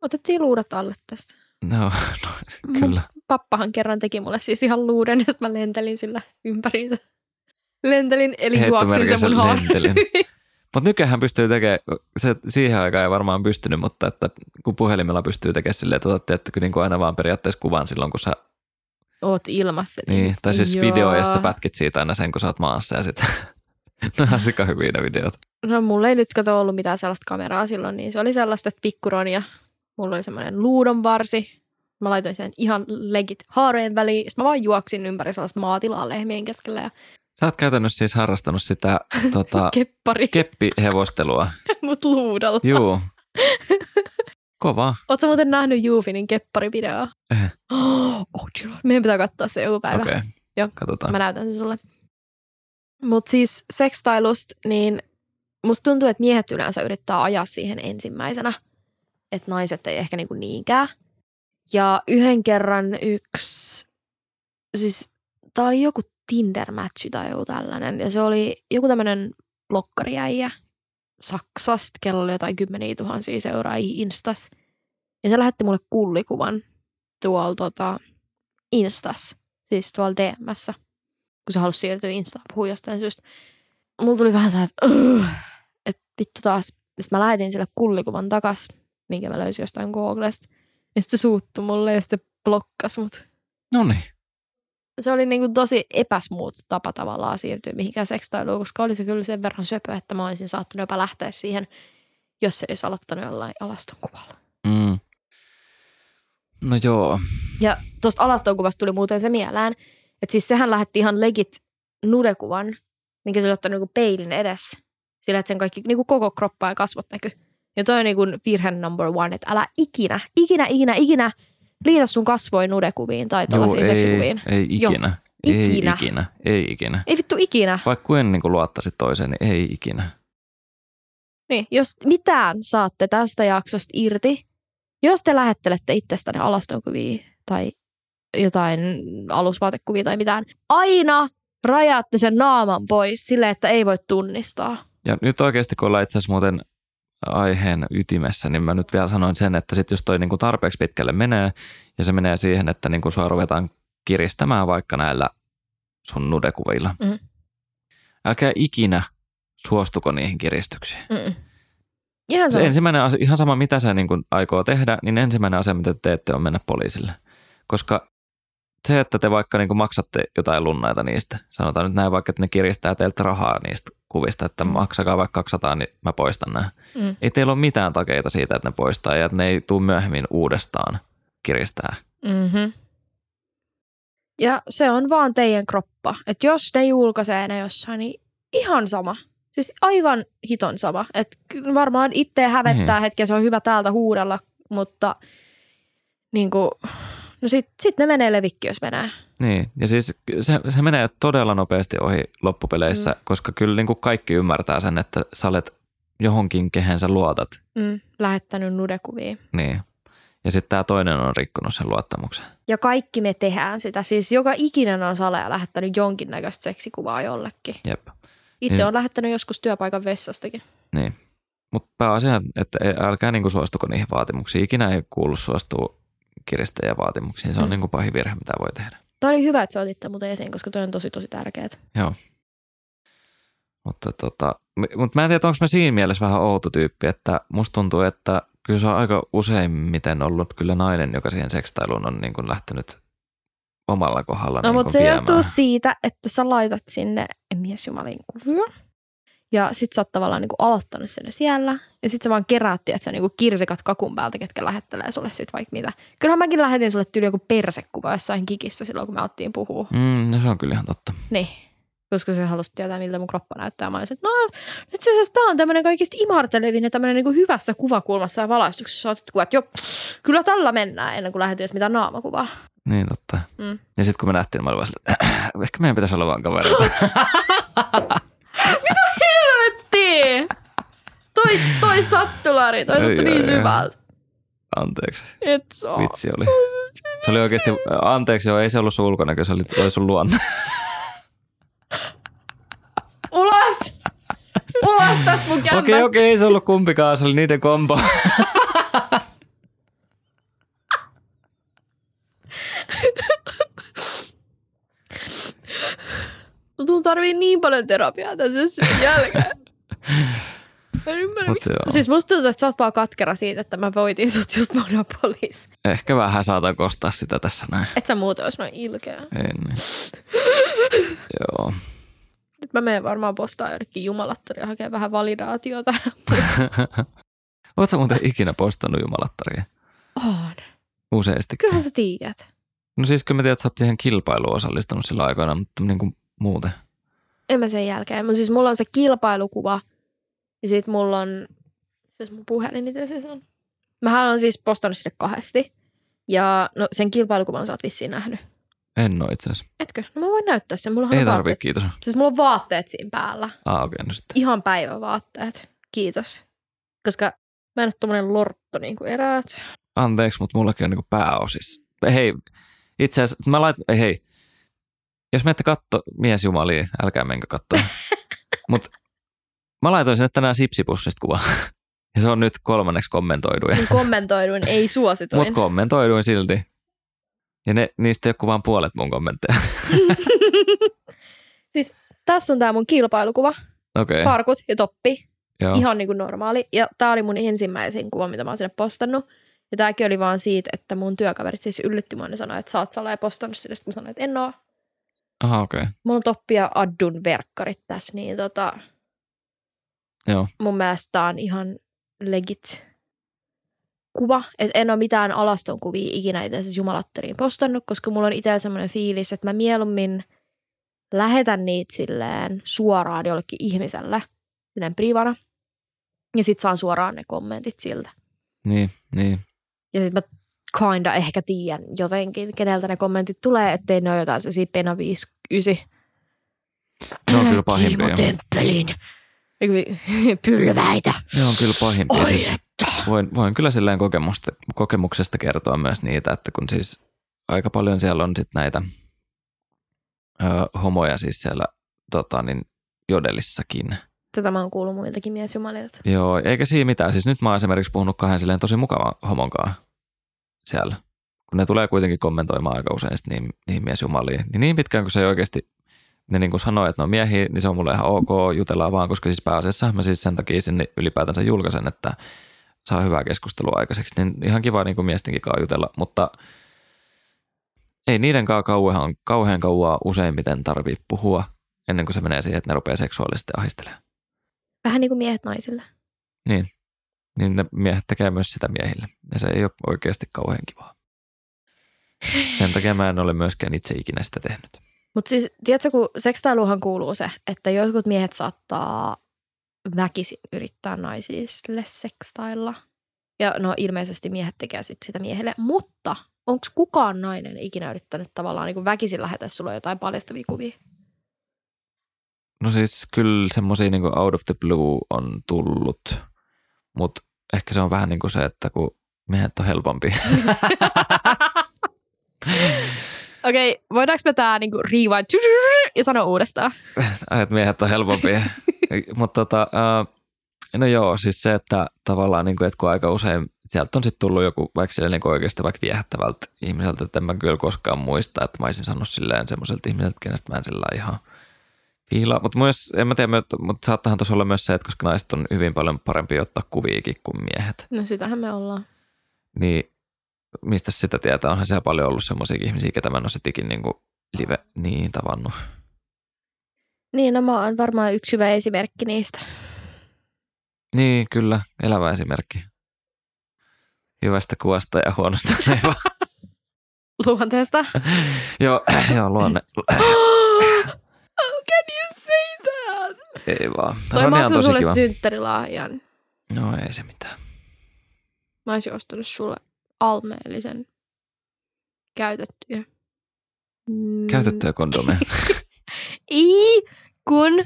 Otettiin luudat alle tästä.
no, no kyllä.
Mun pappahan kerran teki mulle siis ihan luuden, ja mä lentelin sillä ympäriinsä. Lentelin, eli juoksin se
Heittomerkisen
mun harri.
Mutta nykyään pystyy tekemään, se siihen aikaan ei varmaan pystynyt, mutta että kun puhelimella pystyy tekemään silleen, että otat tiettäkö, niin kuin aina vaan periaatteessa kuvan silloin, kun sä,
Oot ilmassa.
niin, tai siis
Joo.
video ja sitten pätkit siitä aina sen, kun sä oot maassa ja sitten, ne on sika hyviä ne videot.
No mulla ei nyt kato ollut mitään sellaista kameraa silloin, niin se oli sellaista, että pikkuron ja mulla oli semmoinen luudon varsi. Mä laitoin sen ihan legit haareen väliin. Sitten mä vaan juoksin ympäri sellaista maatilaa lehmien keskellä ja
Sä oot käytännössä siis harrastanut sitä tota,
keppari
keppihevostelua.
mut luudalla.
Juu. Kova.
Ootko muuten nähnyt Juufinin kepparivideoa?
Eh.
Oh. Meidän pitää katsoa se joku päivä.
Okei, okay.
Joo.
katsotaan.
Mä näytän sen sulle. Mutta siis sekstailusta, niin musta tuntuu, että miehet yleensä yrittää ajaa siihen ensimmäisenä. Että naiset ei ehkä niinku niinkään. Ja yhden kerran yksi, siis tää oli joku Tinder-matchi tai joku tällainen. Ja se oli joku tämmöinen blokkariäijä Saksasta, kello oli jotain kymmeniä tuhansia seuraajia Instas. Ja se lähetti mulle kullikuvan tuolla tota, Instas, siis tuolla DMssä, kun se halusi siirtyä Instaan puhua jostain syystä. Mulla tuli vähän sellainen, että, että vittu taas. Sitten mä lähetin sille kullikuvan takas, minkä mä löysin jostain Googlesta. Ja sitten se suuttui mulle ja sitten blokkas mut.
No niin.
Se oli niinku tosi epäsmuut tapa tavallaan siirtyä mihinkään sekstailuun, koska oli se kyllä sen verran söpö, että mä olisin saattanut jopa lähteä siihen, jos se olisi aloittanut jollain alaston kuvalla.
Mm. No joo.
Ja tuosta alaston kuvasta tuli muuten se mieleen, että siis sehän lähetti ihan legit nudekuvan, minkä se oli ottanut niinku peilin edessä. Sillä, että sen kaikki niinku koko kroppa ja kasvot näkyy. Ja toi on niinku virhe number one, että älä ikinä, ikinä, ikinä, ikinä liitä sun kasvoin nudekuviin tai
Juu,
tällaisiin
ei,
seksikuviin.
ei ikinä.
Ikinä.
Ei ikinä. Ei ikinä.
Ei vittu ikinä.
Vaikka kuin niin luottaisit toiseen, niin ei ikinä.
Niin, jos mitään saatte tästä jaksosta irti, jos te lähettelette itsestänne alastonkuvia tai jotain alusvaatekuvia tai mitään, aina rajaatte sen naaman pois sille, että ei voi tunnistaa.
Ja nyt oikeasti, kun ollaan itse asiassa muuten aiheen ytimessä, niin mä nyt vielä sanoin sen, että sit jos toi niin kuin tarpeeksi pitkälle menee ja se menee siihen, että niin kuin sua ruvetaan kiristämään vaikka näillä sun nudekuvilla.
Mhm.
Älkää ikinä suostuko niihin kiristyksiin.
Mm-mm. Ihan
Se ensimmäinen asia, ihan sama mitä sä niin kuin aikoo tehdä, niin ensimmäinen asia, mitä te teette, on mennä poliisille. Koska se, että te vaikka niin maksatte jotain lunnaita niistä, sanotaan nyt näin vaikka, että ne kiristää teiltä rahaa niistä kuvista, että
Mm.
maksakaa vaikka 200, niin mä poistan nämä.
Mm.
Ei teillä ole mitään takeita siitä, että ne poistaa ja että ne ei tule myöhemmin uudestaan kiristää.
Mm-hmm. Ja se on vaan teidän kroppa. Että jos ne julkaisee ne jossain, niin ihan sama. Siis aivan hiton sama. Että varmaan itse hävettää
Niin.
hetken, se on hyvä täältä huudella, mutta niin kuin, no sit, sit ne menee levikki, jos menee.
Niin, ja siis se, se menee todella nopeasti ohi loppupeleissä,
Mm.
koska kyllä niin kuin kaikki ymmärtää sen, että sä olet johonkin, kehen sä luotat.
Mm, lähettänyt nudekuvia.
Niin. Ja sitten tämä toinen on rikkonut sen luottamuksen.
Ja kaikki me tehdään sitä. Siis joka ikinen on salea lähettänyt jonkinnäköistä seksikuvaa jollekin.
Jep.
Itse
Niin.
on lähettänyt joskus työpaikan vessastakin.
Niin. Mutta pääasia, että älkää niinku suostuko niihin vaatimuksiin. Ikinä ei kuulu suostua kiristäjän vaatimuksiin. Se on
Mm.
mm. niinku pahin virhe, mitä voi tehdä.
Tämä oli hyvä, että sä otit tämän muuten esiin, koska toi on tosi tosi tärkeää.
Joo. Mutta tota, mut mä en tiedä, onko mä siinä mielessä vähän outo tyyppi, että musta tuntuu, että kyllä se on aika useimmiten ollut kyllä nainen, joka siihen sekstailuun on niin kuin lähtenyt omalla kohdalla
No,
niin
mutta
kuin
se
viemään.
johtuu siitä, että sä laitat sinne miesjumalin kuvia. Ja sit sä oot tavallaan niinku aloittanut sen siellä. Ja sit sä vaan keräät, että sä niinku kirsikat kakun päältä, ketkä lähettelee sulle sit vaikka mitä. Kyllähän mäkin lähetin sulle tyyli joku persekuva jossain kikissä silloin, kun me ottiin puhua.
Mm, no se on kyllä ihan totta.
Niin. Koska se halusi tietää, miltä mun kroppa näyttää. Mä olisin, että no nyt se tää on tämmönen kaikista imartelevin ja tämmönen niinku hyvässä kuvakulmassa ja valaistuksessa. Sä kuvat, että jo, kyllä tällä mennään ennen kuin lähetin edes mitään naamakuvaa.
Niin totta.
Mm.
Ja sitten kun me nähtiin, mä olin vaan sille, että ehkä meidän pitäisi olla vaan kavereita.
Tee! Toi, toi sattulari, toi sattui niin syvältä.
Anteeksi.
Et saa.
Vitsi oli. Se oli oikeasti, anteeksi joo, ei se ollut sun ulkonäkö, se oli toi sun luonne.
Ulos! Ulos tästä mun kämpästä.
Okei, okei, ei se ollut kumpikaan, se oli niiden kombo.
Mun tarvii niin paljon terapiaa tässä sen jälkeen. Mä en ymmärrä,
Mut
miksi.
joo.
Siis musta tuntuu, että sä oot vaan katkera siitä, että mä voitin sut just Monopolis.
Ehkä vähän saatan kostaa sitä tässä näin.
Et sä muuten ois noin ilkeä.
Ei niin. Joo.
Nyt mä menen varmaan postaa jonnekin jumalattaria hakemaan vähän validaatiota.
Oletko muuten ikinä postannut jumalattaria?
On.
Useasti.
Kyllähän sä tiedät.
No siis kyllä mä tiedän, että sä oot siihen kilpailuun osallistunut sillä aikoina, mutta niin kuin muuten.
En mä sen jälkeen. Mun siis mulla on se kilpailukuva. Ja sit mulla on... Se mun puhelin, mitä se on? Mähän on siis postannut sinne kahdesti. Ja no, sen kilpailukuvan sä oot vissiin nähnyt.
En ole itse asiassa.
Etkö? No mä voin näyttää sen. Mulla
Ei
on
tarvii,
vaatteet.
kiitos.
Siis mulla on vaatteet siinä päällä.
Ah, okei, no sitten.
Ihan päivävaatteet. Kiitos. Koska mä en ole tommonen lortto niin kuin eräät.
Anteeksi, mutta mullakin on niinku pääosis. Hei, itse asiassa, mä lait, ei hei, jos menette katto miesjumalia, älkää menkö katsoa. Mut mä laitoin sinne tänään sipsipussista kuva. Ja se on nyt kolmanneksi kommentoiduin.
Niin kommentoiduin, ei suosituin.
Mutta kommentoiduin silti. Ja ne, niistä ei ole vaan puolet mun kommentteja.
siis tässä on tää mun kilpailukuva.
Okay.
Farkut ja toppi.
joo.
Ihan niin kuin normaali. Ja tää oli mun ensimmäisin kuva, mitä mä oon sinne postannut. Ja tääkin oli vaan siitä, että mun työkaverit siis yllytti mua. Ne sanoi, että sä oot salaa postannut sinne. Sitten mä sanoin, että en oo.
Aha, okei. Okay.
Mulla on toppi ja addun verkkarit tässä. Niin tota,
Joo.
mun mielestä tää on ihan legit kuva. Että en ole mitään alaston kuvia ikinä itse asiassa jumalatteriin postannut, koska mulla on itse semmoinen fiilis, että mä mieluummin lähetän niitä silleen suoraan jollekin ihmiselle, silleen privana, ja sit saan suoraan ne kommentit siltä.
Niin, niin.
Ja sit mä kinda ehkä tiedän jotenkin, keneltä ne kommentit tulee, ettei ne ole jotain se Pena 59.
Ne on kyllä pahimpia.
Kiimo temppelin pylväitä.
Ne on kyllä pahimpia.
Oi
Siis voin, voin kyllä silleen kokemusta, kokemuksesta kertoa myös niitä, että kun siis aika paljon siellä on sit näitä ö, homoja siis siellä tota, niin, jodelissakin.
Tätä mä oon kuullut muiltakin miesjumalilta.
Joo, eikä siinä mitään. Siis nyt mä oon esimerkiksi puhunut kahden silleen tosi mukavan homonkaan siellä. Kun ne tulee kuitenkin kommentoimaan aika usein sit niin, niihin miesjumaliin. Niin niin pitkään kuin se ei oikeasti, ne niin kuin sanoo, että ne on miehiä, niin se on mulle ihan ok, jutellaan vaan, koska siis pääasiassa mä siis sen takia sinne ylipäätänsä julkaisen, että saa hyvää keskustelua aikaiseksi. Niin ihan kiva niin kuin miestenkin kanssa jutella, mutta ei niiden kanssa kauhean, kauhean kauaa useimmiten tarvii puhua ennen kuin se menee siihen, että ne rupeaa seksuaalisesti ahistelemaan.
Vähän niin kuin miehet naisille.
Niin. Niin ne miehet tekee myös sitä miehille. Ja se ei ole oikeasti kauhean kivaa. Sen takia mä en ole myöskään itse ikinä sitä tehnyt.
Mutta siis, tiedätkö, kun sekstailuhan kuuluu se, että jotkut miehet saattaa väkisin yrittää naisille sekstailla. Ja no ilmeisesti miehet tekee sit sitä miehelle. Mutta onko kukaan nainen ikinä yrittänyt tavallaan niin väkisin lähetä sulle jotain paljastavia kuvia?
No siis kyllä semmosia niin out of the blue on tullut, mutta ehkä se on vähän niin kuin se, että kun miehet on helpompi.
Okei, okay, voidaanko me tää niinku rewind ja sanoa uudestaan?
että miehet on helpompi. mutta tota, no joo, siis se, että tavallaan niin kuin, että kun aika usein sieltä on sitten tullut joku vaikka sille niin oikeasti vaikka viehättävältä ihmiseltä, että en mä kyllä koskaan muista, että mä olisin sanonut silleen semmoiselta ihmiseltä, kenestä mä en sillä ihan fiilaa. Mutta myös, en mä tiedä, mutta saattahan tuossa olla myös se, että koska naiset on hyvin paljon parempi ottaa kuviikin kuin miehet,
No sitähän me ollaan.
niin mistä sitä tietää, onhan siellä paljon ollut semmoisia ihmisiä, ketä mä en ole sitikin niin live niin tavannut.
Niin, no mä oon varmaan yksi hyvä esimerkki niistä.
Niin, kyllä, elävä esimerkki. Hyvästä kuvasta ja huonosta leiva.
Luonteesta.
joo, joo, luonne.
How can you say that?
Ei vaan.
Toi
Ronja on
maksoi
tosi
sulle
kiva.
synttärilahjan.
No ei se mitään.
Mä olisin ostanut sulle almeellisen käytettyjä. Mm.
Käytettyjä kondomeja.
Ei, kun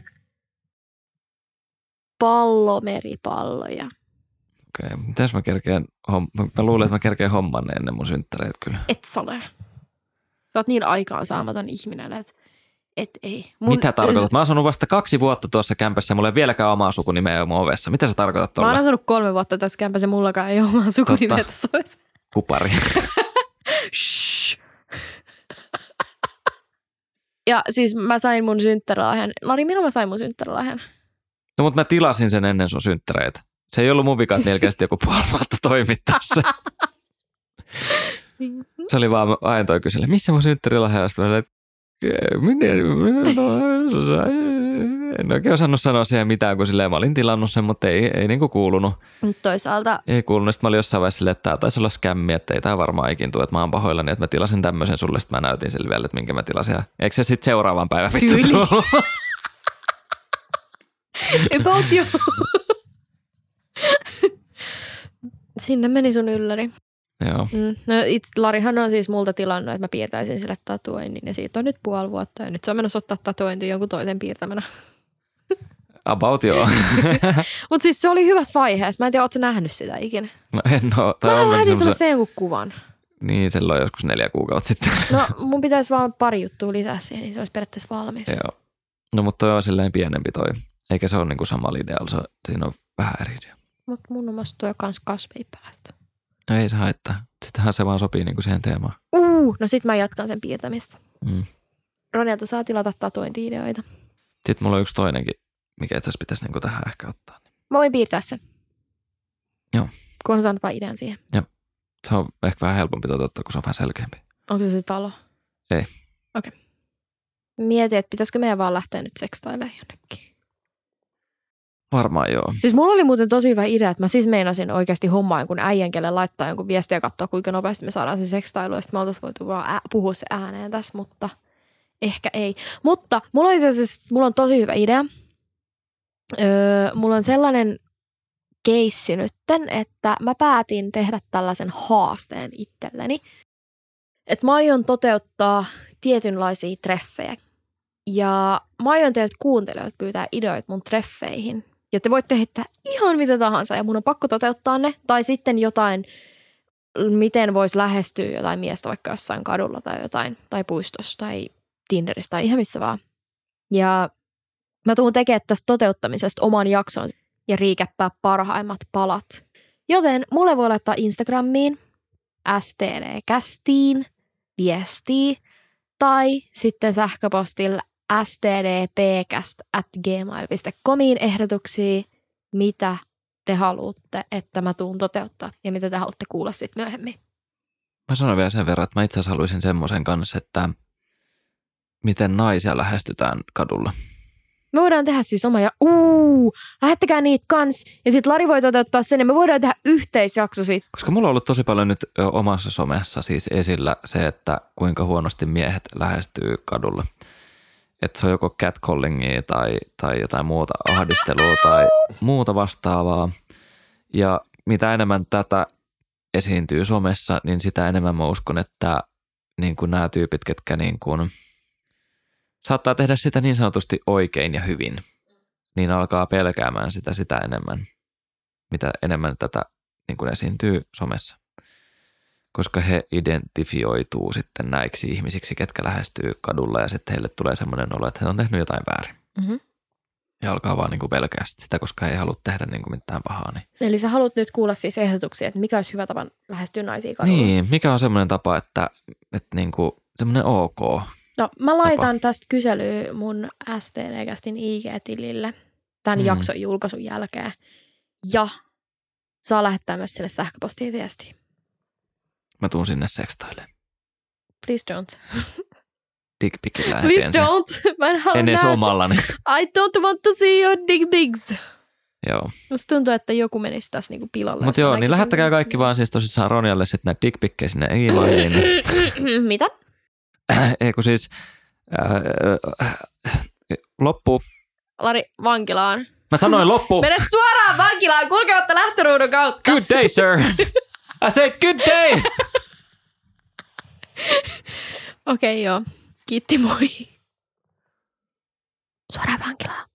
pallomeripalloja.
Okei, okay. mitäs mä kerkeen, homm- mä luulen, että mä kerkeen homman ne ennen mun synttäreitä kyllä.
Et sä ole. Sä oot niin aikaan saamaton ihminen, että et ei.
Mun, Mitä tarkoitat? Mä oon asunut vasta kaksi vuotta tuossa kämpässä ja mulla ei vieläkään omaa sukunimeä mun ovessa. Mitä sä tarkoitat
Mä oon
tuolla?
asunut kolme vuotta tässä kämpässä, mullakaan ei ole omaa sukunimeä tässä ovessa.
Kupari.
Ja siis mä sain mun synttärilahjan. Lari, milloin mä sain mun synttärilahjan?
No mutta mä tilasin sen ennen sun synttäreitä. Se ei ollut mun vika, että niillä kesti joku puoli vuotta toimittaa se. Se oli vaan, aina toi kyselle, missä mun synttärilahja on? Sitten mä olin, että minä, no, en oikein osannut sanoa siihen mitään, kun silleen mä olin tilannut sen, mutta ei, ei niinku kuulunut.
Mutta toisaalta,
Ei kuulunut. Sitten mä olin jossain vaiheessa silleen, että tää taisi olla skämmi, että ei tää varmaan ikin tule, että mä oon pahoillani, että mä tilasin tämmöisen sulle, sitten mä näytin sille vielä, että minkä mä tilasin. Eikö se sitten seuraavan päivän vittu
Tyyli.
tullut?
about you. Sinne meni sun ylläri.
Joo.
Mm. No itse, Larihan on siis multa tilannut, että mä piirtäisin sille tatuoinnin ja siitä on nyt puoli vuotta ja nyt se on menossa ottaa tatuointi jonkun toisen piirtämänä.
About joo.
Mutta siis se oli hyvässä vaiheessa. Mä en tiedä, ootko nähnyt sitä ikinä?
no en oo. Tai
Mä
on
lähetin sulle sen jonkun kuvan.
niin silloin joskus neljä kuukautta sitten.
No mun pitäisi vaan pari juttua lisää siihen, niin se olisi periaatteessa valmis.
joo. No mutta toi on silleen pienempi toi. Eikä se ole niinku sama idealla, se, siinä on vähän eri idea.
Mutta mun omasta tuo kans kasvei päästä.
No ei se haittaa. Sittenhän se vaan sopii niinku siihen teemaan.
Uh, no sit mä jatkan sen piirtämistä.
Mm.
Ronilta saa tilata tatuointi-ideoita.
Sitten mulla on yksi toinenkin, mikä itse asiassa pitäisi niinku tähän ehkä ottaa.
Mä voin piirtää sen.
Joo.
Kun on saanut vaan idean siihen.
Se on ehkä vähän helpompi toteuttaa, kun se on vähän selkeämpi.
Onko se se talo?
Ei.
Okei. Okay. Mietin, että pitäisikö meidän vaan lähteä nyt sekstailemaan jonnekin.
Varmaan joo.
Siis mulla oli muuten tosi hyvä idea, että mä siis meinasin oikeasti hommaa jonkun äijän, kelle laittaa jonkun viestiä ja katsoa, kuinka nopeasti me saadaan se sekstailu. Ja sitten me oltaisiin voitu vaan ää, puhua se ääneen tässä, mutta ehkä ei. Mutta mulla on itse asiassa, mulla on tosi hyvä idea. Öö, mulla on sellainen keissi nytten, että mä päätin tehdä tällaisen haasteen itselleni. Että mä aion toteuttaa tietynlaisia treffejä. Ja mä aion teiltä kuuntelijoilta pyytää ideoita mun treffeihin. Ja te voitte heittää ihan mitä tahansa ja mun on pakko toteuttaa ne. Tai sitten jotain, miten voisi lähestyä jotain miestä vaikka jossain kadulla tai jotain. Tai puistossa tai Tinderissä tai ihan missä vaan. Ja mä tuun tekemään tästä toteuttamisesta oman jakson ja riikäppää parhaimmat palat. Joten mulle voi laittaa Instagramiin stdkästiin viestiä tai sitten sähköpostilla stdpcast at gmail.comiin ehdotuksia, mitä te haluatte, että mä tuun toteuttaa ja mitä te haluatte kuulla sitten myöhemmin.
Mä sanon vielä sen verran, että mä itse asiassa haluaisin semmoisen kanssa, että miten naisia lähestytään kadulla.
Me voidaan tehdä siis oma ja uu, lähettäkää niitä kans. Ja sitten Lari voi toteuttaa sen ja me voidaan tehdä yhteisjakso siitä.
Koska mulla on ollut tosi paljon nyt omassa somessa siis esillä se, että kuinka huonosti miehet lähestyy kadulla. Että se on joko catcallingia tai, tai jotain muuta ahdistelua tai muuta vastaavaa. Ja mitä enemmän tätä esiintyy somessa, niin sitä enemmän mä uskon, että niin kuin nämä tyypit, ketkä niin kuin saattaa tehdä sitä niin sanotusti oikein ja hyvin, niin alkaa pelkäämään sitä sitä enemmän, mitä enemmän tätä niin kuin esiintyy somessa. Koska he identifioituu sitten näiksi ihmisiksi, ketkä lähestyy kadulla ja sitten heille tulee semmoinen olo, että he on tehnyt jotain väärin.
Mm-hmm.
Ja alkaa vaan niin kuin pelkää sit sitä, koska he ei halua tehdä niin kuin mitään pahaa. Niin.
Eli sä haluat nyt kuulla siis ehdotuksia, että mikä olisi hyvä tapa lähestyä naisia kadulla.
niin, mikä on semmoinen tapa, että, että niin kuin semmoinen ok.
No, mä laitan tästä kyselyä mun STD-kästin IG-tilille tämän
Mm.
jakson julkaisun jälkeen. Ja saa lähettää myös sille sähköpostiin viestiä.
Mä tuun sinne sekstaille.
Please don't.
Dickpikillä
Please
ensin.
don't. Mä en halua
En edes
nähdä.
omallani.
I don't want to see your dick pics.
Joo.
Musta tuntuu, että joku menisi tässä niinku pilalle.
Mutta joo, niin lähettäkää kaikki vaan siis tosissaan Ronjalle sitten näitä dickpikkejä sinne e-mailiin.
Mitä?
Ei kun siis äh, loppu.
Lari, vankilaan.
Mä sanoin loppu.
Mene suoraan vankilaan kulkematta lähtöruudun kautta.
Good day, sir. I said good day.
Okei, okay, joo. Kiitti, moi. Suoraan vankilaan.